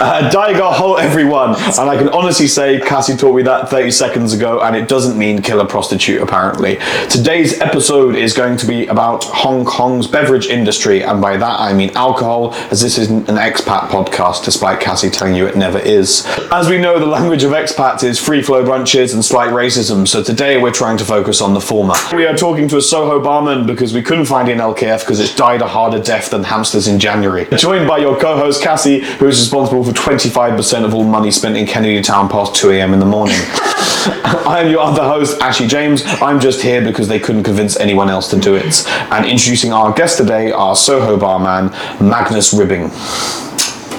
Uh, Daiga Ho, everyone. And I can honestly say, Cassie taught me that 30 seconds ago, and it doesn't mean kill a prostitute, apparently. Today's episode is going to be about Hong Kong's beverage industry, and by that I mean alcohol, as this isn't an expat podcast, despite Cassie telling you it never is. As we know, the language of expats is free flow brunches and slight racism, so today we're trying to focus on the former. We are talking to a Soho barman because we couldn't find in LKF because it's died a harder death than hamsters in January. Joined by your co host Cassie, who is responsible for 25% of all money spent in Kennedy Town past 2am in the morning. I am your other host, Ashley James. I'm just here because they couldn't convince anyone else to do it. And introducing our guest today, our Soho barman, Magnus Ribbing.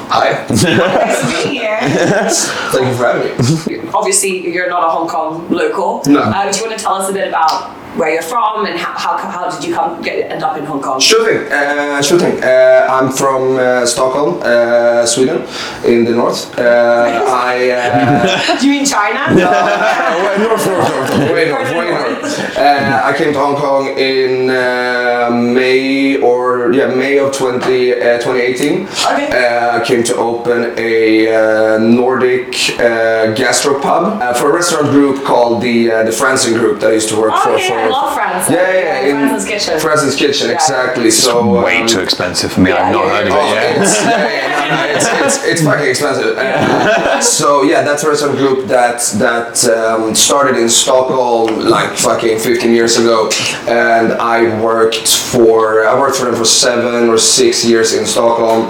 Hi. Nice to be here. Thank you for having me. Obviously, you're not a Hong Kong local. No. Uh, do you want to tell us a bit about where you're from and how, how, how did you come get end up in Hong Kong? Sure thing. Uh, sure thing. Uh, I'm from uh, Stockholm, uh, Sweden, in the north. Uh, I. Uh, Do you mean China? way north, north, north, way north, way north. Uh, I came to Hong Kong in uh, May or yeah May of 20, uh, 2018. Okay. Uh, I came to open a uh, Nordic uh, gastropub uh, for a restaurant group called the uh, the Frantzén Group that I used to work Oh for. for I love France. yeah, yeah, yeah. in France's Kitchen. Frantzén's Kitchen, Yeah. exactly. So Way um, too expensive for me, yeah, I've not yeah, heard of Oh, it yet. it's, yeah, yeah, no, no, it's, it's, it's fucking expensive. Uh, so yeah, that's a restaurant group that that um, started in Stockholm like fucking 15 years ago, and I worked for I worked for them for seven or six years in Stockholm.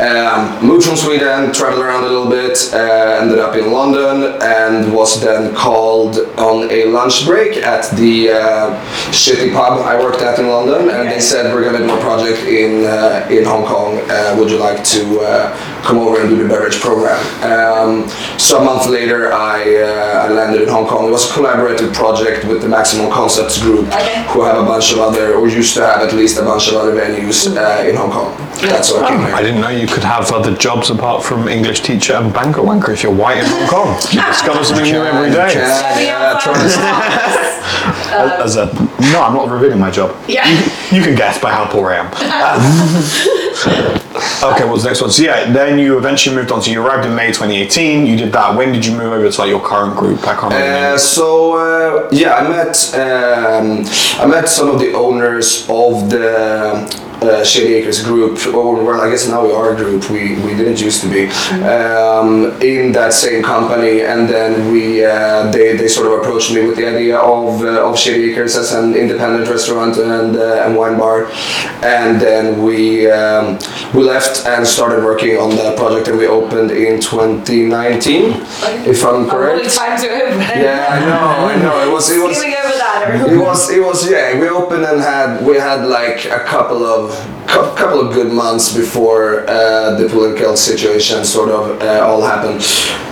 Um, moved from Sweden, traveled around a little bit, uh, ended up in London, and was then called on a lunch break at the uh, shitty pub I worked at in London, and they said we're gonna do a project in uh, in Hong Kong. Uh, would you like to uh, come over and do the beverage program? Um, so a month later, I uh, I landed in Hong Kong. It was a collaborative project with the Maximal Concepts Group, Okay. who have a bunch of other, or used to have at least a bunch of other venues uh, in Hong Kong. That's what I came here. I didn't know you could have other jobs apart from English teacher and banker wanker if you're white in Hong Kong. You discover something new every day. Yeah, we yeah, have try fun. to- As a no, I'm not revealing my job. Yeah. You can guess by how poor I am. Um, okay, what's the next one? So yeah, then you eventually moved on. So you arrived in May 2018. You did that. When did you move over to like your current group? I can't remember. Uh, so uh, yeah, I met um, I met some of the owners of the uh, Shady Acres group, or well, I guess now we are a group. We we didn't used to be um, in that same company, and then we uh, they they sort of approached me with the idea of uh, of Shady Acres as an independent restaurant and uh, and wine bar, and then we um, we left and started working on that project, and we opened in 2019, if I'm correct. time to open. Yeah, I know, I know. It was, it was, Skimming over that. it was, it was. Yeah, we opened and had we had like a couple of cou- couple of good months before uh, the political situation sort of uh, all happened.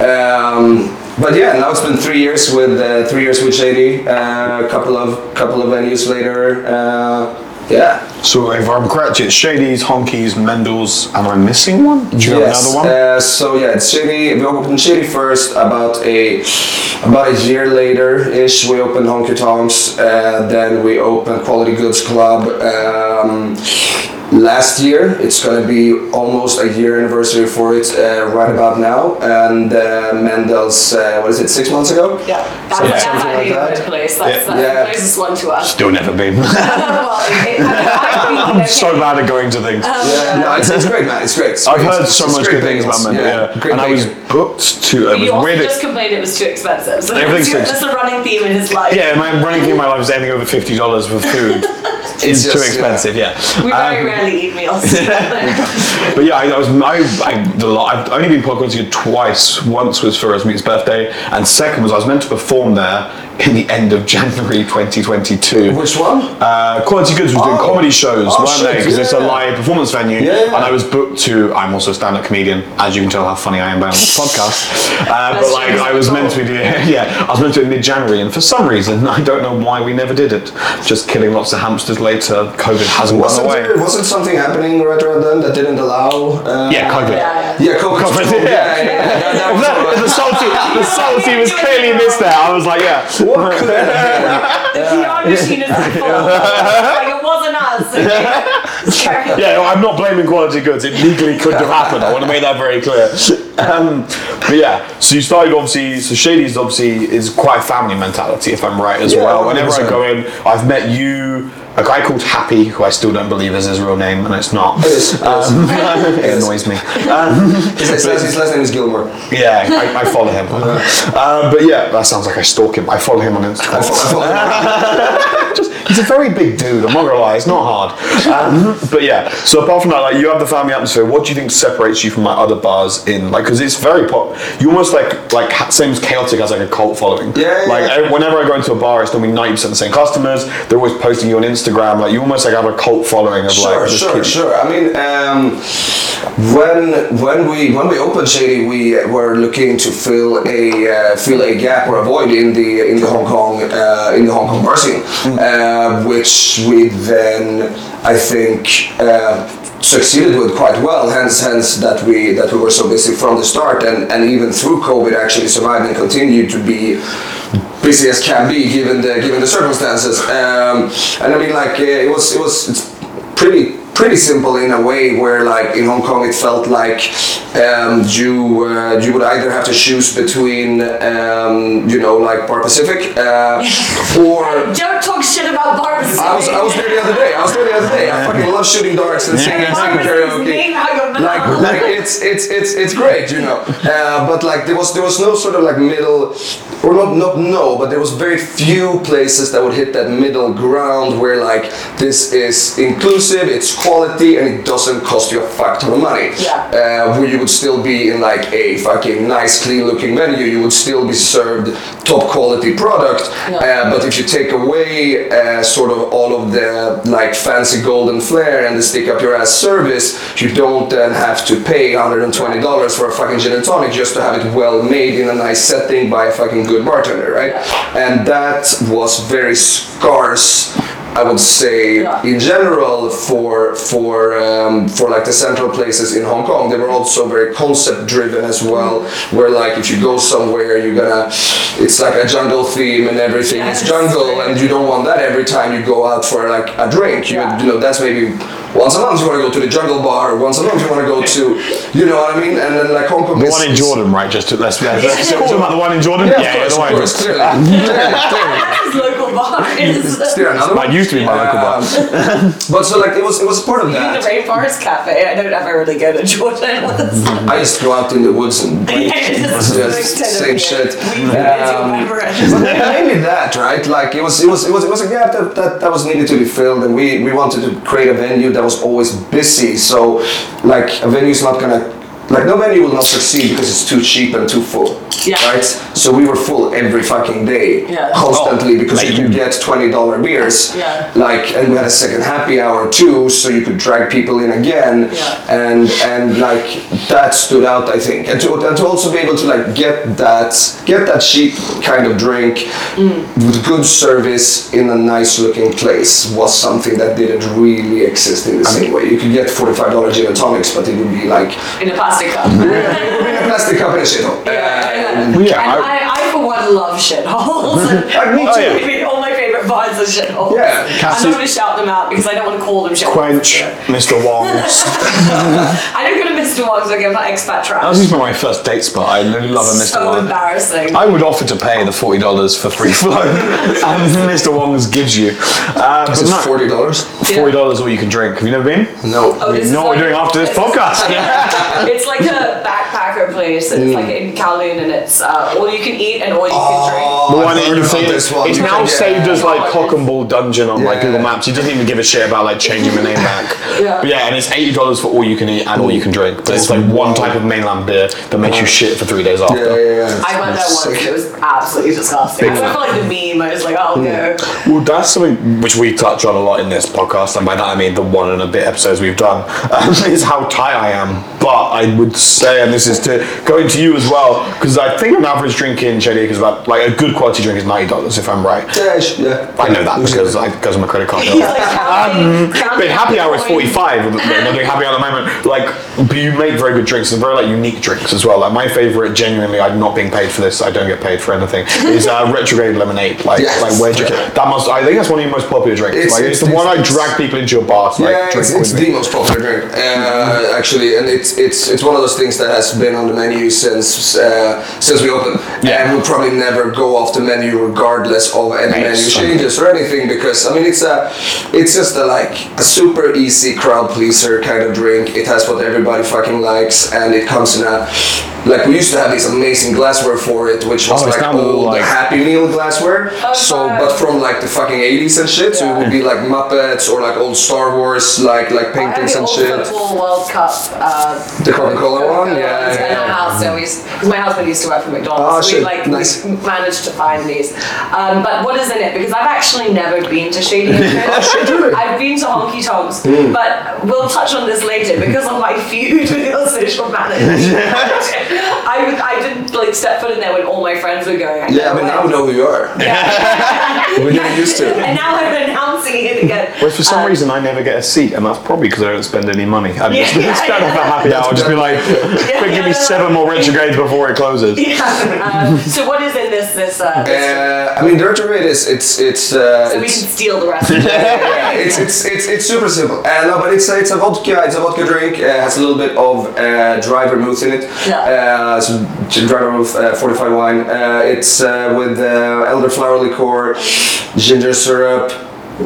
Um, but yeah, now it's been three years with uh, three years with Shady. Uh, a couple of couple of venues later. Uh, yeah. So if I'm correct, it's Shady's, Honkies, Mendel's. Am I missing one? Do you have Yes. another one? Uh, so yeah, it's Shady. We opened Shady first. About a about a year later ish, we opened Honky Tonks. Uh, then we opened Quality Goods Club. Um, last year, it's gonna be almost a year anniversary for it uh, right about now. And uh, Mendel's, uh, what is it, six months ago? Yeah, that's, Something that's like my that. favorite place. That's, that's Yeah. the closest one to us. Still never been. well, it, I, I'm so bad at going to things. Yeah, no, it's, it's great, man. It's great. It's I've great. heard It's- so it's much good things about bagels. Mendel. Yeah, great and I was booked to. It You was also weird. just complained it was too expensive. So Everything's that's, too that's a running theme in his life. Yeah, my running through my life is anything over fifty dollars for food. It's too just, yeah. expensive. Yeah. We very Um, rarely eat meals. But yeah, I, I was I, I the, lo- I've only been podcast here twice. Once was for Rosmeet's birthday, and second was I was meant to perform there in the end of January 2022. Which one? Uh, Quality Goods was doing Oh. comedy shows, Oh, weren't they? shit, Because it's a live performance venue, Yeah, yeah. and I was booked to. I'm also a stand-up comedian, as you can tell how funny I am by on this podcast. Uh, but like, true. I was meant to be doing, yeah, I was meant to do it mid-January, and for some reason, I don't know why we never did it. Just killing lots of hamsters later. COVID hasn't gone Wasn't, away. there, wasn't something happening right around then that didn't allow? Uh, Yeah, COVID. yeah, yeah. Yeah, COVID. COVID, control. yeah. yeah, yeah, yeah. That, that was That- all right. the salty, the salty was clearly missed there. I was like, yeah. What could have the PR machine is like it wasn't us. Okay? Sorry. Yeah, I'm not blaming quality goods. It legally couldn't have happened. I want to make that very clear. Um, but yeah, so you started obviously. So Shady's obviously is quite a family mentality, if I'm right as Yeah, well. Whenever I 100%. go in, I've met you, a guy called Happy, who I still don't believe is his real name, and it's not. It is. Um, it annoys me. Um, His, his, his last name is Gilmore. yeah, I, I follow him. Um, but yeah, that sounds like I stalk him. I follow him on Instagram. Just, he's a very big dude. I'm not gonna lie, it's not hard. Um, but yeah, so apart from that, like you have the family atmosphere. What do you think separates you from like other bars in like? Because it's very pop. You almost like like ha- same as chaotic as like a cult following. Yeah, yeah, Like yeah. ev- whenever I go into a bar, it's normally ninety percent the same customers. They're always posting you on Instagram. Like you almost like have a cult following of Sure, like. this sure, sure. I mean, um, when when we when we opened Shady, we were looking to fill a uh, fill a gap or a void in the in the Hong Kong uh, in the Hong Kong bar scene, uh, which we then I think. Uh, succeeded with quite well hence hence that we that we were so busy from the start and and even through covid actually survived and continued to be busy as can be given the given the circumstances. Um, and I mean, like uh, it was it was it's pretty pretty simple in a way where like in Hong Kong it felt like um, you uh, you would either have to choose between um, you know like Bar Pacific uh, or Don't talk shit about barbs. I was, I was there the other day. I was there the other day. I fucking love shooting darts and singing, singing karaoke. Like, like it's it's it's it's great, you know. Uh, but like there was there was no sort of like middle, or not not no, but there was very few places that would hit that middle ground where like this is inclusive, it's quality, and it doesn't cost you a fuck ton of money. Yeah. Uh, where you would still be in like a fucking nice, clean looking menu, you would still be served top quality product. Yeah. Uh, but if you take away uh, sort of all of the like fancy golden flair and the stick up your ass service, you don't then have to pay $120 for a fucking gin and tonic just to have it well made in a nice setting by a fucking good bartender, right? And that was very scarce. I would say Yeah. in general for for um, for like the central places in Hong Kong, they were also very concept driven as well. Where like if you go somewhere, you're gonna, it's like a jungle theme and everything is jungle, and you don't want that every time you go out for like a drink. You, Yeah. you know that's maybe once a month you want to go to the jungle bar, once a month you want to go to, you know what I mean? And then like Hong Kong, The is- one in Jordan, right? Just to let's. let's let's talk about the one in Jordan. Yeah, of course, the one in course, Jordan. clearly. clearly, clearly. His local bar is. Is there another one? That used to be my local bar. Um, but so like it was it was part of In that. the Rainforest Cafe, I don't ever really go to Jordan. I used to go out in the woods and drink. It's just same shit. Um, Um, Mainly that, right? Like it was, it was, it was, it was a gap that, that, that was needed to be filled, and we, we wanted to create a venue that was always busy. So, like a venue's not gonna, like no venue will not succeed because it's too cheap and too full. Yeah. Right. So we were full every fucking day, Yeah. constantly Oh, because you could get twenty dollar beers. Yeah. Like, and we had a second happy hour too, so you could drag people in again. Yeah. And and like that stood out, I think, and to, and to also be able to like get that get that cheap kind of drink mm. with good service in a nice looking place was something that didn't really exist in the same way. You could get forty five dollar gin and tonics, but it would be like in a plastic cup. it would be in a plastic cup in a shithole. Yeah, yeah. Well, yeah, and I- I, I, for one, love shitholes. Like, me oh, all, too. My, all my favorite bars shitholes. Yeah. I'm not going to shout them out because I don't want to call them shitholes. Quench, Mr. Wong's. I don't go to Mr. Wong's, I go for expat trash. That was used to my first date spot. I love a Mr. so Wong. embarrassing. I would offer to pay the forty dollars for free flow, and Mr. Wong's gives you. Uh, but This is no, forty dollars. forty dollars all you can drink. Have you never been? No. Oh, this You is know what we're like- doing after this it's- podcast. it's like a backpacker place. It's like in Kowloon, and it's uh, all you can eat and all you can drink. Oh, The one that heard you about think this one. it's now can saved as like cock and ball dungeon on like Yeah. Google Maps. He doesn't even give a shit about like changing the name back. Yeah. But yeah, and it's eighty dollars for all you can eat and all you can drink. But it's like one type of mainland beer that makes you shit for three days after. Yeah, yeah, yeah. I went there once. Sick. It was absolutely disgusting. Big I felt like the meme. I was like, oh no. Well, that's something which we touch on a lot in this podcast, and by that I mean the one and a bit episodes we've done, um, is how tight I am. But I would say, and this is to going to you as well because I think an average drink in Shady is about like a good quality drink is ninety dollars if I'm right. Yeah, yeah. I know that because I because of my credit card. He's like counting, counting But happy hour is coins. 45. They're not doing happy hour at the moment. Like, but you make very good drinks and very like unique drinks as well. Like my favorite, genuinely, I'm not being paid for this. I don't get paid for anything. Is uh, retrograde lemonade. Like, Yes. like where'd you Yeah. that must? I think that's one of your most popular drinks. It's- like, it's, it's- the one I drag people into your bar to like yeah, drink it's, it's the most popular drink, uh, actually, and it's it's it's one of those things that has been on the menu since uh, since we opened, Yeah. and will probably never go off the menu regardless of any menu changes or anything, because I mean it's a it's just a like a super easy crowd pleaser kind of drink. It has what everybody fucking likes, and it comes in a like we used to have this amazing glassware for it, which was Oh, like down the old like- Happy Meal glassware. Oh, so, but from like the fucking 80s and shit, so it would be like Muppets or like old Star Wars like like I have paintings the and old shit. football World Cup. Uh, The Coca-Cola one? Coca-Cola Yeah, ones yeah, in our yeah. house. So we used, because my husband used to work for McDonald's. Oh, so we like nice. we managed to find these. Um, but what is in it? Because I've actually never been to Shady Acres. Oh, shit, really? I've been to Honky Tonks, but we'll touch on this later because of my feud with your social manager. I would, I didn't like step foot in there when all my friends were going. Yeah, I mean now we know who you are. Yeah. We're getting used to it. and now I'm announcing it again. But for some Um, reason, I never get a seat, and that's probably because I don't spend any money. I'm Yeah, just yeah, stand up yeah. happy hour. I'll just be like, quick, give me seven more retrogrades before it closes. Yeah. Um, so what is in this this? Uh, this Uh, I mean, Dirt Rate is it's it's uh, so we it's, can steal the rest. of it. yeah, it's, it's it's it's super simple. Uh, no, but it's a, it's a vodka. It's a vodka drink. Uh, has a little bit of uh, dry vermouth in it. Yeah. Uh, so dry vermouth, uh, fortified wine. Uh, it's uh, with uh, elderflower liqueur, ginger syrup.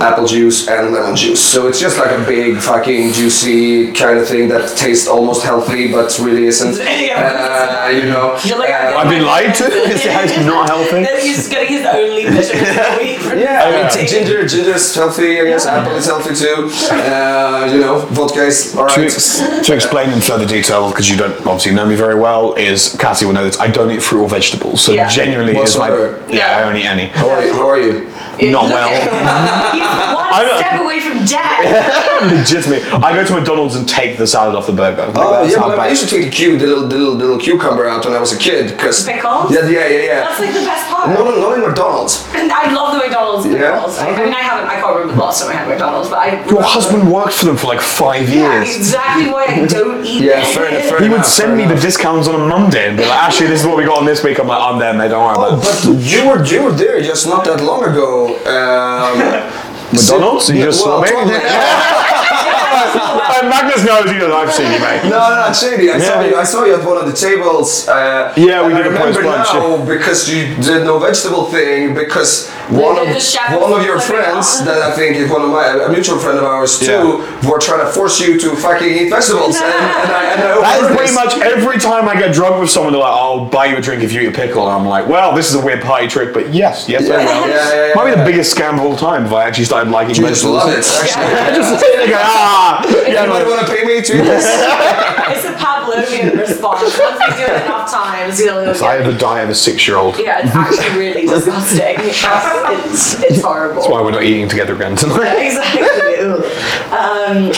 Apple juice and lemon juice. So it's just like a big fucking juicy kind of thing that tastes almost healthy but really isn't. Uh, you know. Like, uh, I've been lied to. It's it's not healthy. Then he's getting his only vitamins a Yeah, I mean, this. t- ginger, is healthy. I guess apple is healthy too. Uh, you know, vodka is To, alright. ex- to explain in further detail, because you don't obviously know me very well, is Cassie will know this. I don't eat fruit or vegetables, so Yeah. genuinely is my yeah. I don't eat any. How are you? How are you? Not well. He's one I know. step away from death. Legitimate. I go to McDonald's and take the salad off the burger. Like, Oh that's yeah, how but I bad- used to take the, cu- the little, the little, the little cucumber out when I was a kid. Cause Pickles? Yeah, yeah, yeah, yeah. That's like the best part. No, no, not in McDonald's. And I love the McDonald's Yeah? pickles. I, I mean, I haven't. I can't remember the last time I had McDonald's, but I. Your husband worked for them for like five Yeah, years. exactly why I don't eat. Yeah, fair enough, fair He would enough, send fair me the enough. discounts on a Monday and be like, actually, this is what we got on this week. I'm like, I'm there, mate, don't worry Oh, about it. but you were you were there just not that long ago. Um, McDonald's? You just well, saw me? Probably. Magnus knows he knows I've seen you, mate. No, no, no, Shady. I saw Yeah. you. I saw you at one of the tables. Uh, Yeah, we did a I remember post-lunch, now because you did no vegetable thing because one of did the chef one of your friends that I think is one of my a mutual friend of ours too were trying to force you to fucking eat vegetables and, and I and I That is pretty much every time I get drunk with someone, they're like, I'll buy you a drink if you eat a pickle. And I'm like, well, this is a weird party trick, but yes, yes, I Yeah, will. yeah, yeah, yeah, Might be the biggest scam of all time if I actually started liking You just vegetables. love it. Actually, I just sit there going, ah! Yeah, Anybody like, want to pay me to eat this? It's a Pavlovian response. Once you do it enough times, you'll. you'll I get- have a diet of a six-year-old. yeah, it's actually really disgusting. It's, it's horrible. That's why we're not eating together again tonight. exactly. Ugh. Um,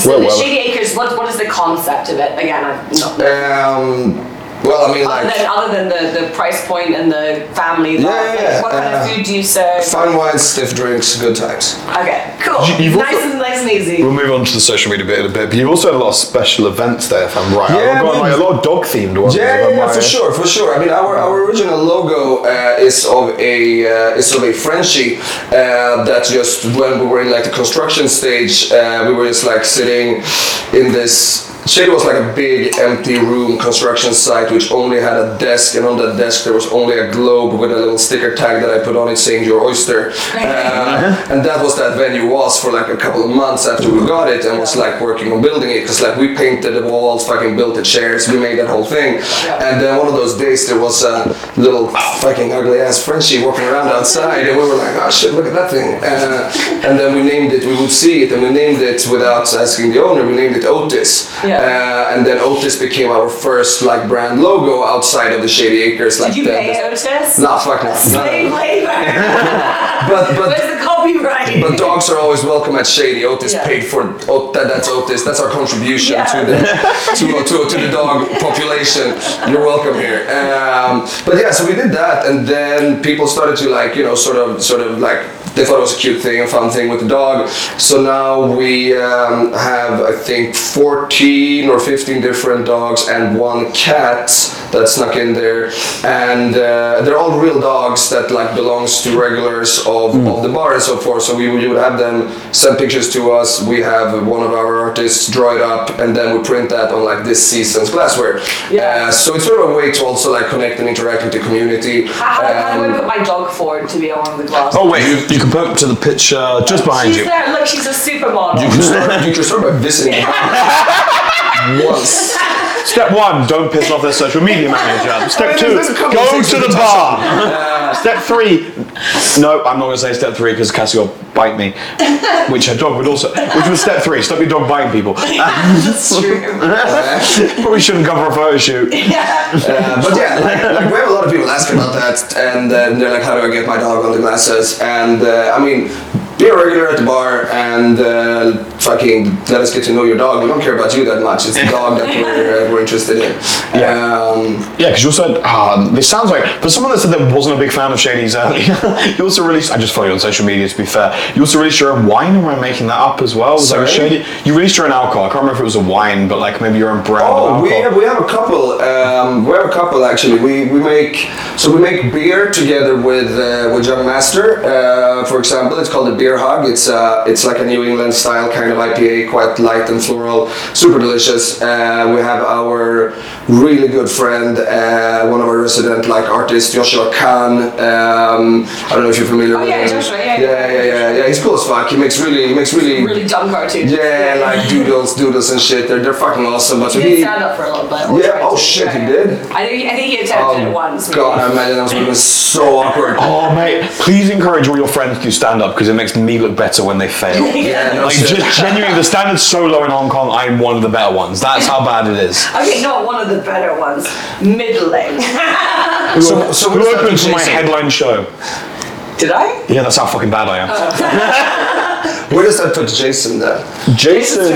so Well, the well. Shady Acres, what, what is the concept of it? Again, I'm not. Um, well, I mean, Other like than, other than the, the price point and the family, Yeah, life, yeah, what kind uh, of food do you serve? fine wines, stiff drinks, good times. Okay, cool. You've nice also- and nice and easy. We'll move on to the social media bit in a bit, but you've also had a lot of special events there, if I'm right. Yeah, I've got like, a lot of dog-themed ones. Yeah, if yeah, I'm yeah, right. for sure, for sure. I mean, our, our original logo uh, is of a uh, is of a Frenchie uh, that just when we were in like the construction stage, uh, we were just like sitting in this. Shady was like a big empty room construction site which only had a desk, and on that desk there was only a globe with a little sticker tag that I put on it saying "Your Oyster," uh, and that was that venue was for like a couple of months after we got it, and was like working on building it because like we painted the walls, fucking built the chairs, we made that whole thing, and then one of those days there was a little fucking ugly ass Frenchie walking around outside, and we were like, oh shit, look at that thing, uh, and then we named it. We would see it, and we named it without asking the owner. We named it Otis, Yeah. Uh, and then Otis became our first like brand logo outside of the Shady Acres. Like Did you the, pay the- Otis? Nah, fuck no. Slave no. labor. But but Where's the copyright. But dogs are always welcome at Shady. Otis Yeah. paid for oh, that, that's Otis. That's our contribution Yeah. to the to, to, to the dog population. You're welcome here. Um, but yeah, so we did that, and then people started to like you know sort of sort of like they thought it was a cute thing, a fun thing with the dog. So now we um, have I think 14 or 15 different dogs and one cat that snuck in there, and uh, they're all real dogs that like belongs to regulars of, of the bar and so forth. So we, we would have them send pictures to us. We have one of our artists draw it up, and then we print that on like this season's glassware. Yeah. Uh, so it's sort of a way to also like connect and interact with the community. How, how do I Um, put my dog forward to be on the glass? Oh wait, you, you can put to the picture just behind she's you. there. Look, she's a supermodel. you can start, you can start by visiting once. Step one, don't piss off their social media manager. Step two, there's a couple go to the bar. Step three, no, I'm not going to say step three because Cassie will bite me, which her dog would also. Which was step three, stop your dog biting people. That's true. Probably shouldn't come for a photo shoot. yeah. Uh, but yeah, like, like we have a lot of people ask about that, and uh, they're like, "How do I get my dog on the glasses?" And uh, I mean, be a regular at the bar and uh, fucking let us get to know your dog. We don't care about you that much. It's the dog that we're, uh, we're interested in. Um, Yeah, because you also said, ah, this sounds like, for someone that said that wasn't a big fan of Shady's earlier, you also released, I just follow you on social media to be fair, you also released your own wine, I making that up as well? Was Sorry? Shady? You released your own alcohol, I can't remember if it was a wine, but like maybe your own brand Oh, alcohol. we have, we have a couple. Um, we have a couple actually. We, we make so we make beer together with uh, with Young Master. Uh, for example, it's called the Beer Hug. It's uh, it's like a New England style kind of IPA, quite light and floral, super delicious. Uh, we have our really good friend, uh, one of our resident like artists, Joshua Khan. Um, I don't know if you're familiar Oh, with yeah, him. Joshua, yeah, yeah, yeah. yeah, yeah, yeah. He's cool as fuck. He makes really he makes really. Really dumb cartoons. yeah, like doodles, doodles and shit. They're, they're fucking awesome. But He he, did stand up for a little bit. or Yeah, oh shit, he did? I think I think he attempted it once. maybe. Oh, God, I imagine that was so awkward. Oh mate, please encourage all your friends to stand up because it makes me look better when they fail. Yeah, no Like shit. just genuinely, the standard's so low in Hong Kong. I'm one of the better ones. That's how bad it is. Okay, not one of the better ones. Middling. So, so Who what's opened for my headline show? Did I? Yeah, that's how fucking bad I am. Oh. Where does that put Jason then? Jason,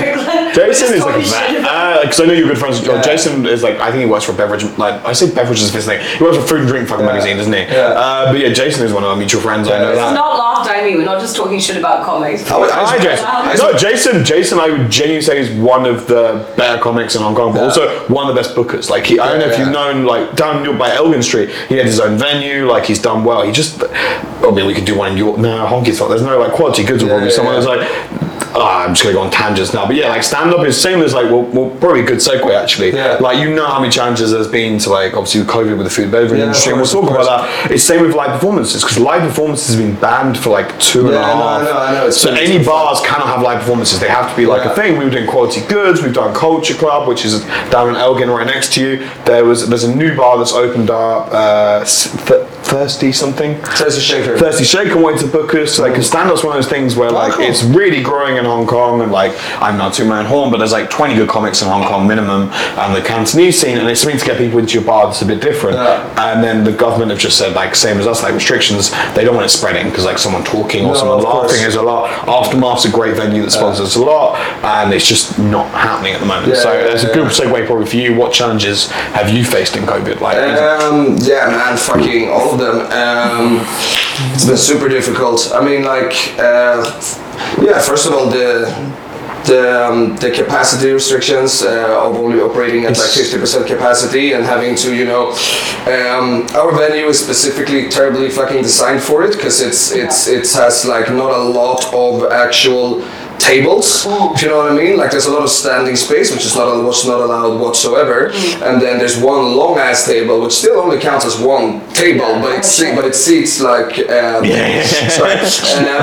Jason is like Holy a shit. Because I know you're good friends with Yeah. Jason is like, I think he works for a beverage, like, I say beverage is his thing. He works for Food and Drink fucking Yeah. magazine, doesn't he? Yeah. Uh, but yeah, Jason is one of our mutual friends. I know Yeah. that. Not laughed at me. We're not just talking shit about comics. I would- I Hi, Jason. I No, Jason. Jason, I would genuinely say is one of the better comics in Hong Kong, but Yeah. also one of the best bookers. Like, he, I don't know if Yeah. you've known, like down your- by Elgin Street, he had his own venue. Like, he's done well. He just, I mean, we could do one in York. No, Honky's fault. There's no like quality goods. Will Yeah, probably yeah, someone yeah. who's like. Oh, I'm just gonna go on tangents now, but yeah, like stand up is same as like well, well probably a good segue actually. Yeah. Like you know how many challenges there's been to like obviously with COVID with the food and beverage Yeah, industry, and we'll talk about that. It's same with live performances because live performances have been banned for like two and a Yeah, I know, half. I know, I know. It's So any bars cannot have live performances. They have to be like Yeah. a thing. We were doing quality goods. We've done Culture Club, which is down in Elgin, right next to you. There was there's a new bar that's opened up. Uh, Th- Thirsty something. Thirsty Shaker. Thirsty Shaker wanted to book us. Like, cause stand up's one of those things where like cool. it's really growing in Hong Kong, and like I'm not too man horn, but there's like 20 good comics in Hong Kong minimum, and the Cantonese scene, and it's something to get people into your bar that's a bit different. Yeah. And then the government have just said like same as us, like restrictions. They don't want it spreading because like someone talking or No, someone laughing is a lot. Aftermath's a great venue that sponsors a lot, and it's just not happening at the moment. Yeah, so yeah, it's a good segue probably for you. What challenges have you faced in COVID? Like, Um, yeah, man, fucking all of them. Um, it's been super difficult. I mean, like, uh, yeah, first of all, the the, um, the capacity restrictions uh, of only operating at like 50% capacity and having to, you know, um, our venue is specifically terribly fucking designed for it because it's it's it has like not a lot of actual tables if you know what I mean? Like there's a lot of standing space which is not what's not allowed whatsoever. And then there's one long ass table which still only counts as one table Yeah, but it se- but it seats like um, Yeah. sorry. Uh,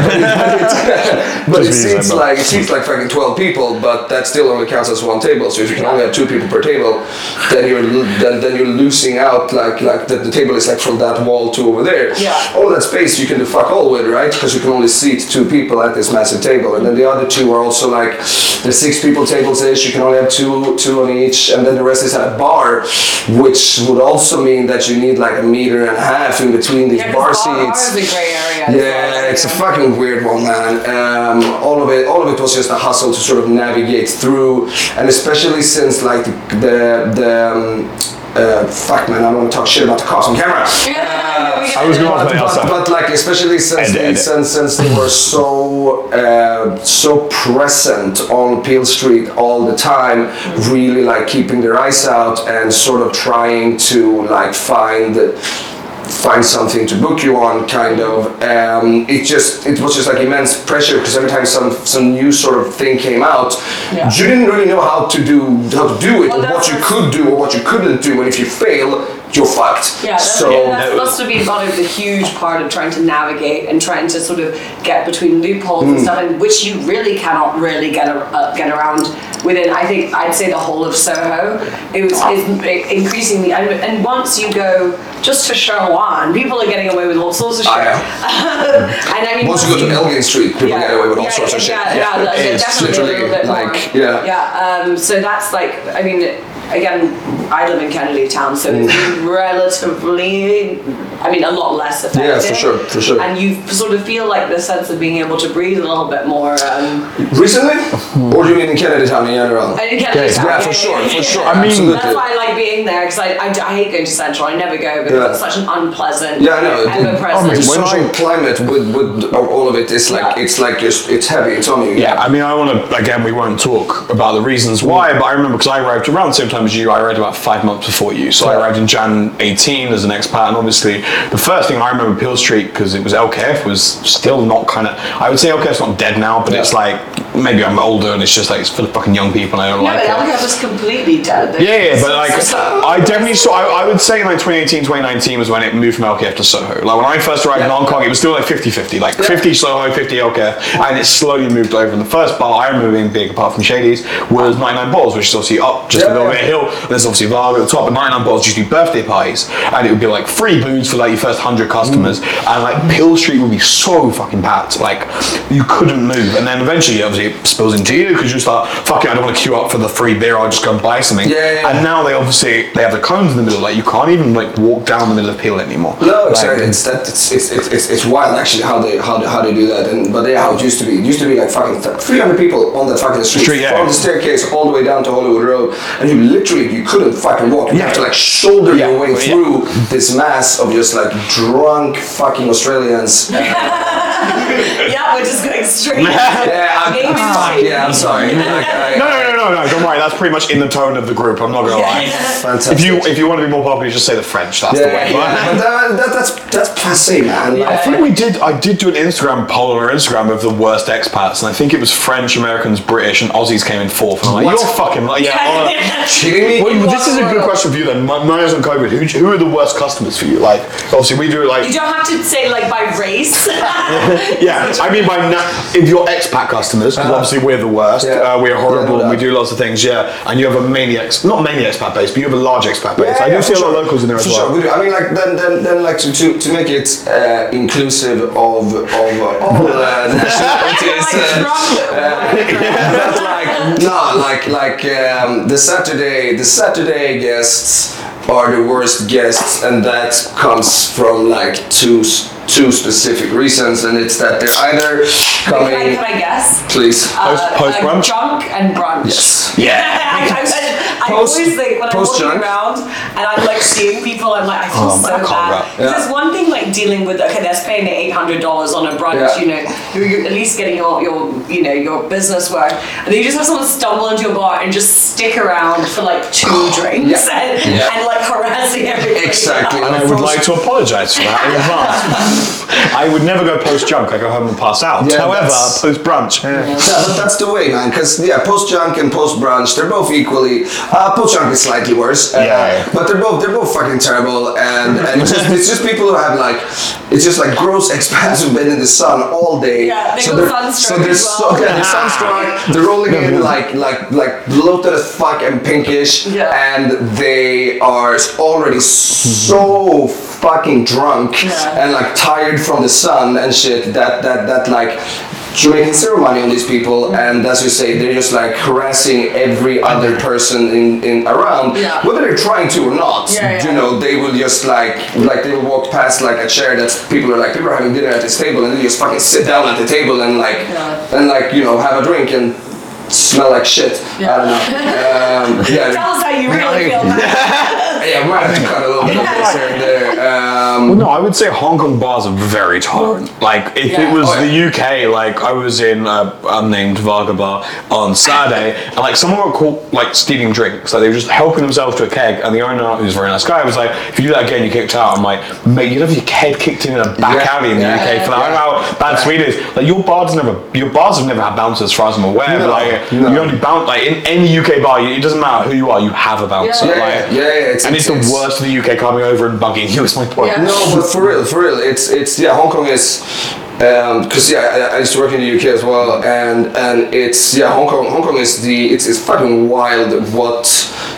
but it, but it, but it seats like it seats like fucking 12 people but that still only counts as one table. So if you can only have two people per table then you're lo- then, then you're losing out like like the, the table is like from that wall to over there. Yeah. all that space you can do fuck all with right? Because you can only seat two people at this massive table and then the other other two are also like the six people tables ish. You can only have two two on each, and then the rest is at a bar, which would also mean that you need like a meter and a half in between these Yeah, bar bar seats. is area. Yeah, it's a fucking weird one, man. Um, all of it, all of it was just a hustle to sort of navigate through, and especially since like the the, the um, uh, fuck, man, I don't want to talk shit about the cops on camera. I was going But, but, outside. but like especially since Edit, they, edit. since since they were so uh, so present on Peel Street all the time, really like keeping their eyes out and sort of trying to like find find something to book you on kind of um, it just it was just like immense pressure because every time some some new sort of thing came out Yeah. you didn't really know how to do how to do it Well, or what you could do or what you couldn't do and if you fail you're fucked Yeah, that's, so yeah, that's must have been part of the huge part of trying to navigate and trying to sort of get between loopholes Hmm. and stuff, and which you really cannot really get a, uh, get around within. I think I'd say the whole of Soho. It was is increasingly, and, and once you go just to Sheung Wan, people are getting away with all sorts of shit. Ah, and I mean, once you go to Elgin Street people yeah, get away with all yeah, sorts of shit yeah, Yeah, yeah, it is definitely a little bit like, more. yeah. Yeah, um, so that's like, I mean, again, I live in Kennedy Town, so it's relatively, I mean, a lot less effective. Yeah, for sure, for sure. And you sort of feel like the sense of being able to breathe a little bit more. Um, recently or do you mean in Kennedy Town in general and in Kennedy Yeah, Town, yeah, for sure, for sure. I mean- absolutely. That's why I like being there because I, I, I hate going to Central. I never go because Yeah. it's such an unpleasant, Yeah, I know. ever The present. social When I- climate with, with all of it is like Yeah. it's like just it's heavy. It's on you. Yeah, I mean, I want to, again, we won't talk about the reasons why, but I remember because I arrived around the same time as you, I arrived about five months before you. So I arrived in Jan 18 as an expat, and obviously the first thing I remember Peel Street, because it was LKF, was still not kind of, I would say LKF's not dead now, but Yeah. it's like, maybe I'm older and it's just like, it's for the fucking young people and I don't No, like but it. LKF was completely dead. Yeah, yeah, but like, I definitely saw, I, I would say like 2018, 2019 was when it moved from LKF to Soho. Like when I first arrived in Hong Kong, it was still like 50 50, like 50 Soho, 50 LKF, and it slowly moved over. And the first bar I remember being big, apart from Shady's, was 99 Balls, which is obviously up just Yeah, a little yeah. bit hill. There's obviously Vaga at the top, but 99 Balls used to be birthday parties, and it would be like free booze for like your first 100 customers, mm. and like Peel Street would be so fucking packed, like you couldn't move. And then eventually, obviously, it spills into you because you start, fuck it, I don't want to queue up for the free beer, I'll just go and buy something. Yeah, yeah, yeah. And now they obviously they have the cones in the middle. Like you can't even like walk down the middle of Peel anymore. No, Like, exactly. It's that. It's, it's, it's, it's, it's wild actually how they how they, how they do that. And but yeah, how it used to be. It used to be like fucking 300 people on that fucking street, Street, yeah. from the staircase all the way down to Hollywood Road, and you literally you couldn't fucking walk. You Yeah. have to like shoulder Yeah. your way oh, Yeah. through this mass of just like drunk fucking Australians. yeah, we're just going straight. yeah, I'm, Maybe fuck, it's- yeah, I'm sorry. Like, No, no, no, no, no. Don't worry. That's pretty much in the tone of the group. I'm not gonna lie. Fantastic. If you if you want to be more popular, just say the French. That's the way. yeah, but that, that, that's that's passe, man. Yeah. I think we did. I did do an Instagram poll on our Instagram of the worst expats, and I think it was French, Americans, British, and Aussies came in fourth. And I'm like, What? you're fucking like, yeah. uh, well, this is a good question for you then. My- Mine is on COVID. Who, who are the worst customers for you? Like, obviously, we do it like You don't have to say like by race. Yeah, I mean by na- if you're expat customers, 'cause Uh-huh. obviously we're the worst. Yeah. Uh, we're horrible Yeah, no and we doubt. Do lots of things. Yeah, and you have a mainly ex, not mainly expat base, but you have a large expat base. I do for see a lot of locals in there as For well. Sure, we do. I mean, like then, then, then, like to to, to make it uh, inclusive of of uh, all uh, nationalities. Like uh, that's like no, like like um, the Saturday the Saturday guests are the worst guests, and that comes from like two s- two specific reasons, and it's that they're either Can I, coming. can I guess? Please. Post- post uh, brunch? Drunk and brunch. Yes. Yeah. I, I, I Post- always think when I'm post walking junk. around and I'm like seeing people, I'm like, I feel Oh, so I can't bad. rap. Yeah. There's one thing like dealing with okay, they're spending eight hundred dollars on a brunch. Yeah. You know, you're, you're at least getting your, your you know your business work, and then you just have someone stumble into your bar and just stick around for like two drinks Yeah. and, Yeah. and like harassing everybody. Exactly. And I would like to apologise for that in advance. I would never go post junk. I go home and pass out. Yeah, However, that's- post brunch. Yeah, but that's the way, man. Because yeah, post junk and post brunch, they're both equally. Uh, post junk is slightly worse. uh, Yeah. But they're both they're both fucking terrible, and and it's just, it's just people who have like it's just like gross expats who've been in the sun all day. Yeah, they so got they're sunstroke so they're as so well. yeah, they're sunstroke. They're rolling in like like like bloated as fuck and pinkish, Yeah. and they are already so fucking drunk Yeah. and like tired from the sun and shit that that that like making zero money on these people, and as you say, they're just like harassing every other person in, in around, Yeah. whether they're trying to or not. Yeah, yeah. You know, they will just like like they will walk past like a chair that people are like people are having dinner at this table, and they just fucking sit down at the table and like Yeah. and like you know have a drink and smell like shit. I don't know. Um, yeah. Tell us how you really feel. Yeah, I might have to cut a little bit of this here and there. Um, Well, no, I would say Hong Kong bars are very tolerant. Like, if Yeah. it was Oh, the UK, like I was in a unnamed Vaga bar on Saturday, and like someone got caught like stealing drinks. Like they were just helping themselves to a keg, and the owner, who's a very nice guy, was like, "If you do that again, you're kicked out." I'm like, "Mate, you'd have your head kicked in a back Yeah. alley in the Yeah. UK for that." I don't know how bad Sweden is. Like your bars never, your bars have never had bouncers, as far as I'm aware. No, but like no. you only bounce like in any UK bar, it doesn't matter who you are, you have a bouncer. Yeah. like, Yeah, yeah, it's- and it's, it's- the it's- worst of the UK coming over and bugging you. Is my point. No, but for real, for real, it's it's yeah. Hong Kong is um, because yeah, I, I used to work in the UK as well, and and it's yeah, Hong Kong. Hong Kong is the it's it's fucking wild what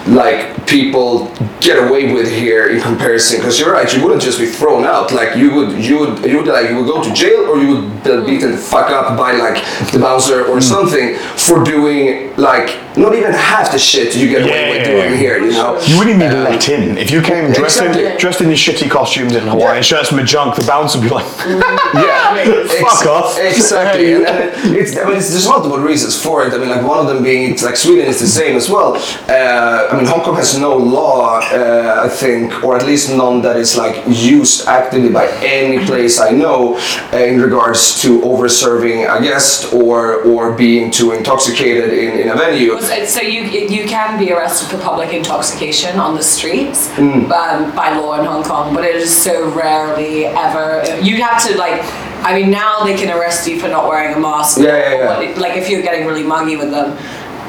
like people get away with here in comparison. Because you're right, you wouldn't just be thrown out. Like you would you would you would like you would go to jail or you would be beaten the fuck up by like the bouncer or hmm. something for doing like not even half the shit you get away Yeah, with yeah, doing yeah. here. You know. You wouldn't even be um, let in. If you came dressed in dressed in your shitty costumes in Hawaiian Yeah. shirts from a junk, the bouncer would be like, Yeah, Fuck ex- off. Exactly, and, and it's I mean it's, there's multiple reasons for it. I mean, like one of them being it's like Sweden is the same as well. Uh, I mean, Hong Kong has no law, uh, I think, or at least none that is like used actively by any place I know uh, in regards to over serving a guest or or being too intoxicated in, in a venue. So- So you you can be arrested for public intoxication on the streets Mm. um, by law in Hong Kong, but it is so rarely ever. You have to like. I mean, now they can arrest you for not wearing a mask. Yeah, yeah, yeah. Like if you're getting really muggy with them.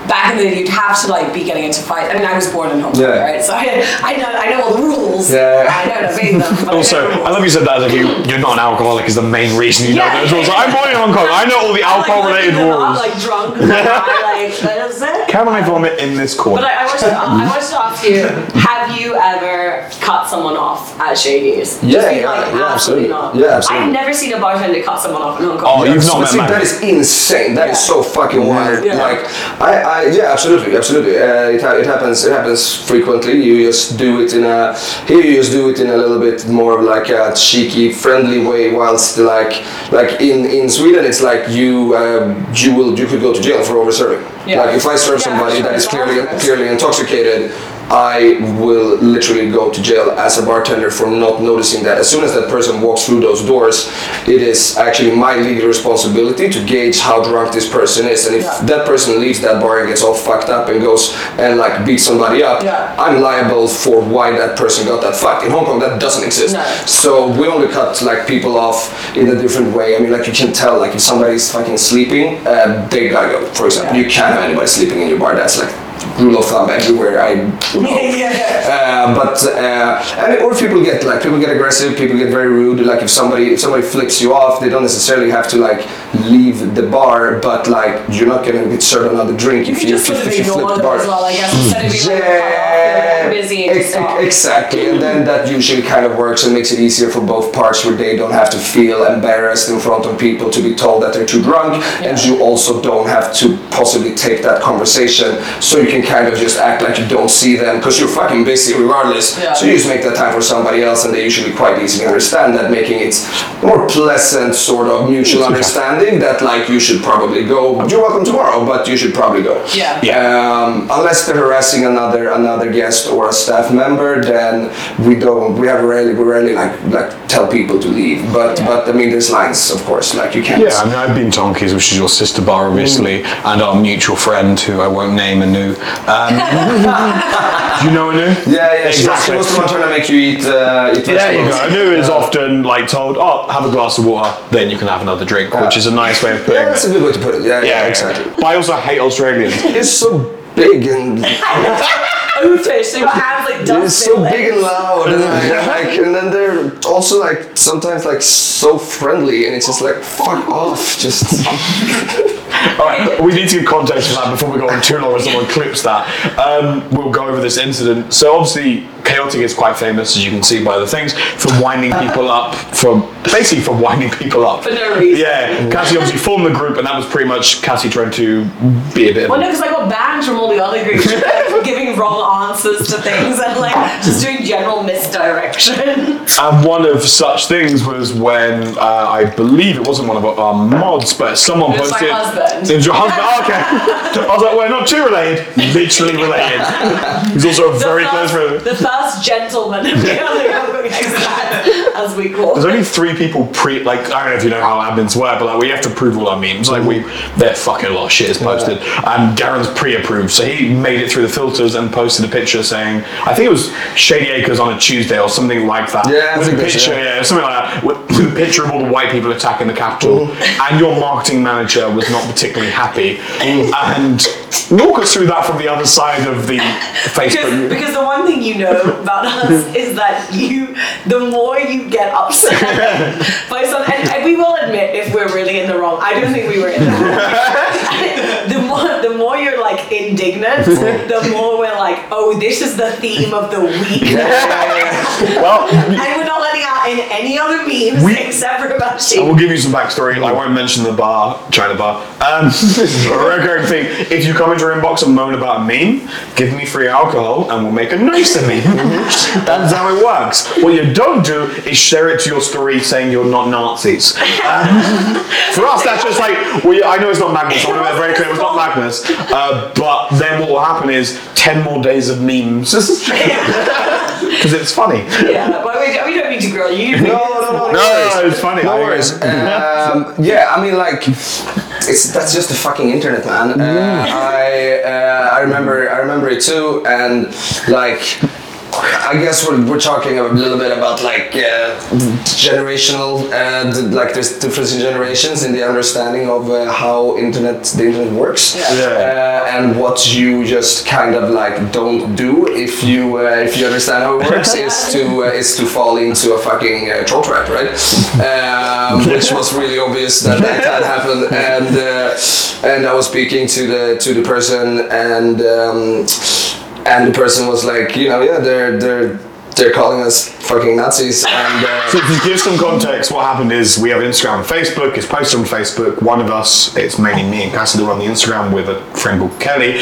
Back in the day, you'd have to like be getting into fights. I mean, I was born in Hong Kong, Yeah. right? So I, I know I know all the rules. Yeah. I know to obey them. but I also, know the I love you said that as if you, you're not an alcoholic is the main reason you know Yeah. those rules. I'm born in Hong Kong, I know all the I'm, like, alcohol related looking them up, rules. like drunk. I like that is it. Can I vomit in this But corner? I, I, wanted to, I mm-hmm. wanted to ask you: Have you ever cut someone off at Shady's? Yeah, Just be yeah, like, yeah, absolutely. not. Yeah, absolutely. I've never seen a bartender cut someone off in Hong Kong. Oh, you've not But met see, Matt. that is insane. That is Yeah. so fucking wild. Yeah. Like, I, I, yeah, absolutely, absolutely. Uh, it, ha- it happens. It happens frequently. You just do it in a here. You just do it in a little bit more of like a cheeky, friendly way. Whilst like, like in in Sweden, it's like you um, you will you could go to jail for over serving. Yeah. Like if I serve Yeah, somebody that is clearly clearly intoxicated. I will literally go to jail as a bartender for not noticing that. As soon as that person walks through those doors, it is actually my legal responsibility to gauge how drunk this person is. And if Yeah. that person leaves that bar and gets all fucked up and goes and like beats somebody up, Yeah. I'm liable for why that person got that fucked. In Hong Kong, that doesn't exist. No. So we only cut like people off in a different way. I mean, like you can tell, like if somebody's fucking sleeping, uh, they gotta go. For example, Yeah. you can't have anybody sleeping in your bar. That's like rule of thumb everywhere. I yeah. uh, but uh, and or if people get like people get aggressive, people get very rude. Like if somebody if somebody flips you off, they don't necessarily have to like leave the bar, but like you're not gonna get served another drink You if you just if, if you flip the bar. well, I guess, instead of being Yeah, "Oh, busy ex- exactly, and then that usually kind of works and makes it easier for both parts, where they don't have to feel embarrassed in front of people to be told that they're too drunk, and you also don't have to possibly take that conversation, so you can kind of just act like you don't see them because you're fucking busy regardless. Yeah. So you just make that time for somebody else, and they usually quite easily understand that, making it more pleasant sort of mutual understanding that like you should probably go. You're welcome tomorrow, but you should probably go. Yeah. Um, unless they're harassing another another guest or a staff member, then we don't. We have rarely we rarely like like tell people to leave. But Yeah. but I mean, there's lines, of course. Like you can't. Yeah, I mean, I've been to Tonki's, which is your sister bar, obviously, and our mutual friend, who I won't name, Anu. Um, do you know Anu? Yeah, yeah. She, was, she Exactly. was the one trying to make you eat. Uh, eat There you vegetables. go. Anu is often like told, "Oh, have a glass of water, then you can have another drink," which is a nice way of putting Yeah, that's a it. good way to put it. Yeah, yeah, Yeah, exactly. But I also hate Australians. It's so big and Oafish, they got hands like it's dust so big and loud, and, like, like, and then they're also like sometimes like so friendly, and it's just like fuck off, just. We need to give context for that before we go on too long or someone clips that. Um, we'll go over this incident. So obviously, Chaotic is quite famous, as you can see by the things, for winding people up, for basically for winding people up. For no reason. Yeah, Cassie obviously formed the group, and that was pretty much Cassie trying to be a bit of Well, no, because I got banned from all the other groups for like, giving wrong answers to things and like just doing general misdirection. And one of such things was when uh, I believe it wasn't one of our mods, but someone It was my posted. Husband. It was your husband. Oh, okay. I was like, we're not too related. Literally related. He's also a The very first- close friend. The first gentleman of the other as we call There's only three people pre like I don't know if you know how admins work, but like we have to approve all our memes. Like we mm. they're fucking a lot of shit is posted. And Darren's pre-approved, so he made it through the filters and posted a picture saying I think it was Shady Acres on a Tuesday or something like that. Yeah, with a think that's- picture, yeah. yeah, something like that. With, with a picture of all the white people attacking the Capitol, mm-hmm. and your marketing manager was not particularly happy. Mm. And walk us through that from the other side of the Because, Facebook. because the one thing you know about us mm. is that you, the more you get upset by something, and, and we will admit if we're really in the wrong. I don't think we were in the wrong. the more, the more you're like indignant, mm. the more we're like, oh, this is the theme of the week. Well, And we're not letting out in any other memes We- except for about I will give you some backstory. I won't mention the bar, China bar. Um, recurring thing. If you come into our inbox and moan about a meme, give me free alcohol and we'll make a nicer meme. That's how it works. What you don't do is share it to your story saying you're not Nazis. Um, for us, that's just like, well, I know it's not Magnus. I want to be very clear. It's not Magnus. Uh, but then what will happen is 10 more days of memes. Because it's funny. yeah, but we, we don't mean to grill you. No, no, no, no. No, it's funny. No worries. Um, yeah, I mean, like, it's that's just the fucking internet, man. Uh, I uh, I remember I remember it too, and like. I guess we're, we're talking a little bit about like uh, generational, uh, d- like there's difference in generations in the understanding of uh, how internet the internet works, Yeah. Yeah. uh, and what you just kind of like don't do if you uh, if you understand how it works is to uh, is to fall into a fucking uh, troll trap, right? Um, which was really obvious that that had happened, and uh, and I was speaking to the to the person, and um, and the person was like, you know, yeah, they're they're they're calling us fucking Nazis, and. Uh, So to give some context, what happened is we have Instagram and Facebook. It's posted on Facebook. One of us, it's mainly me and Cassidy, on the Instagram with a friend called Kelly.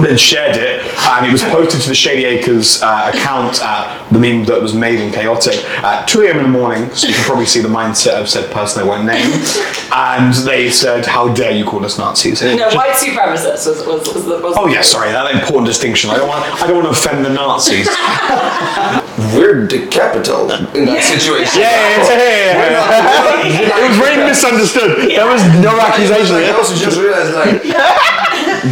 Then shared it, and it was posted to the Shady Acres uh, account at the meme that was made in Chaotic at 2 a.m. in the morning. So you can probably see the mindset of said person I won't name. And they said, "How dare you call us Nazis?" No, just- white supremacist was was was, was Oh yeah, sorry, that important distinction. I don't want. I don't want to offend the Nazis. we're the capital in that situation. Yeah, yeah, yeah. It was very misunderstood. There was no accusation. Like, I also just realized, like,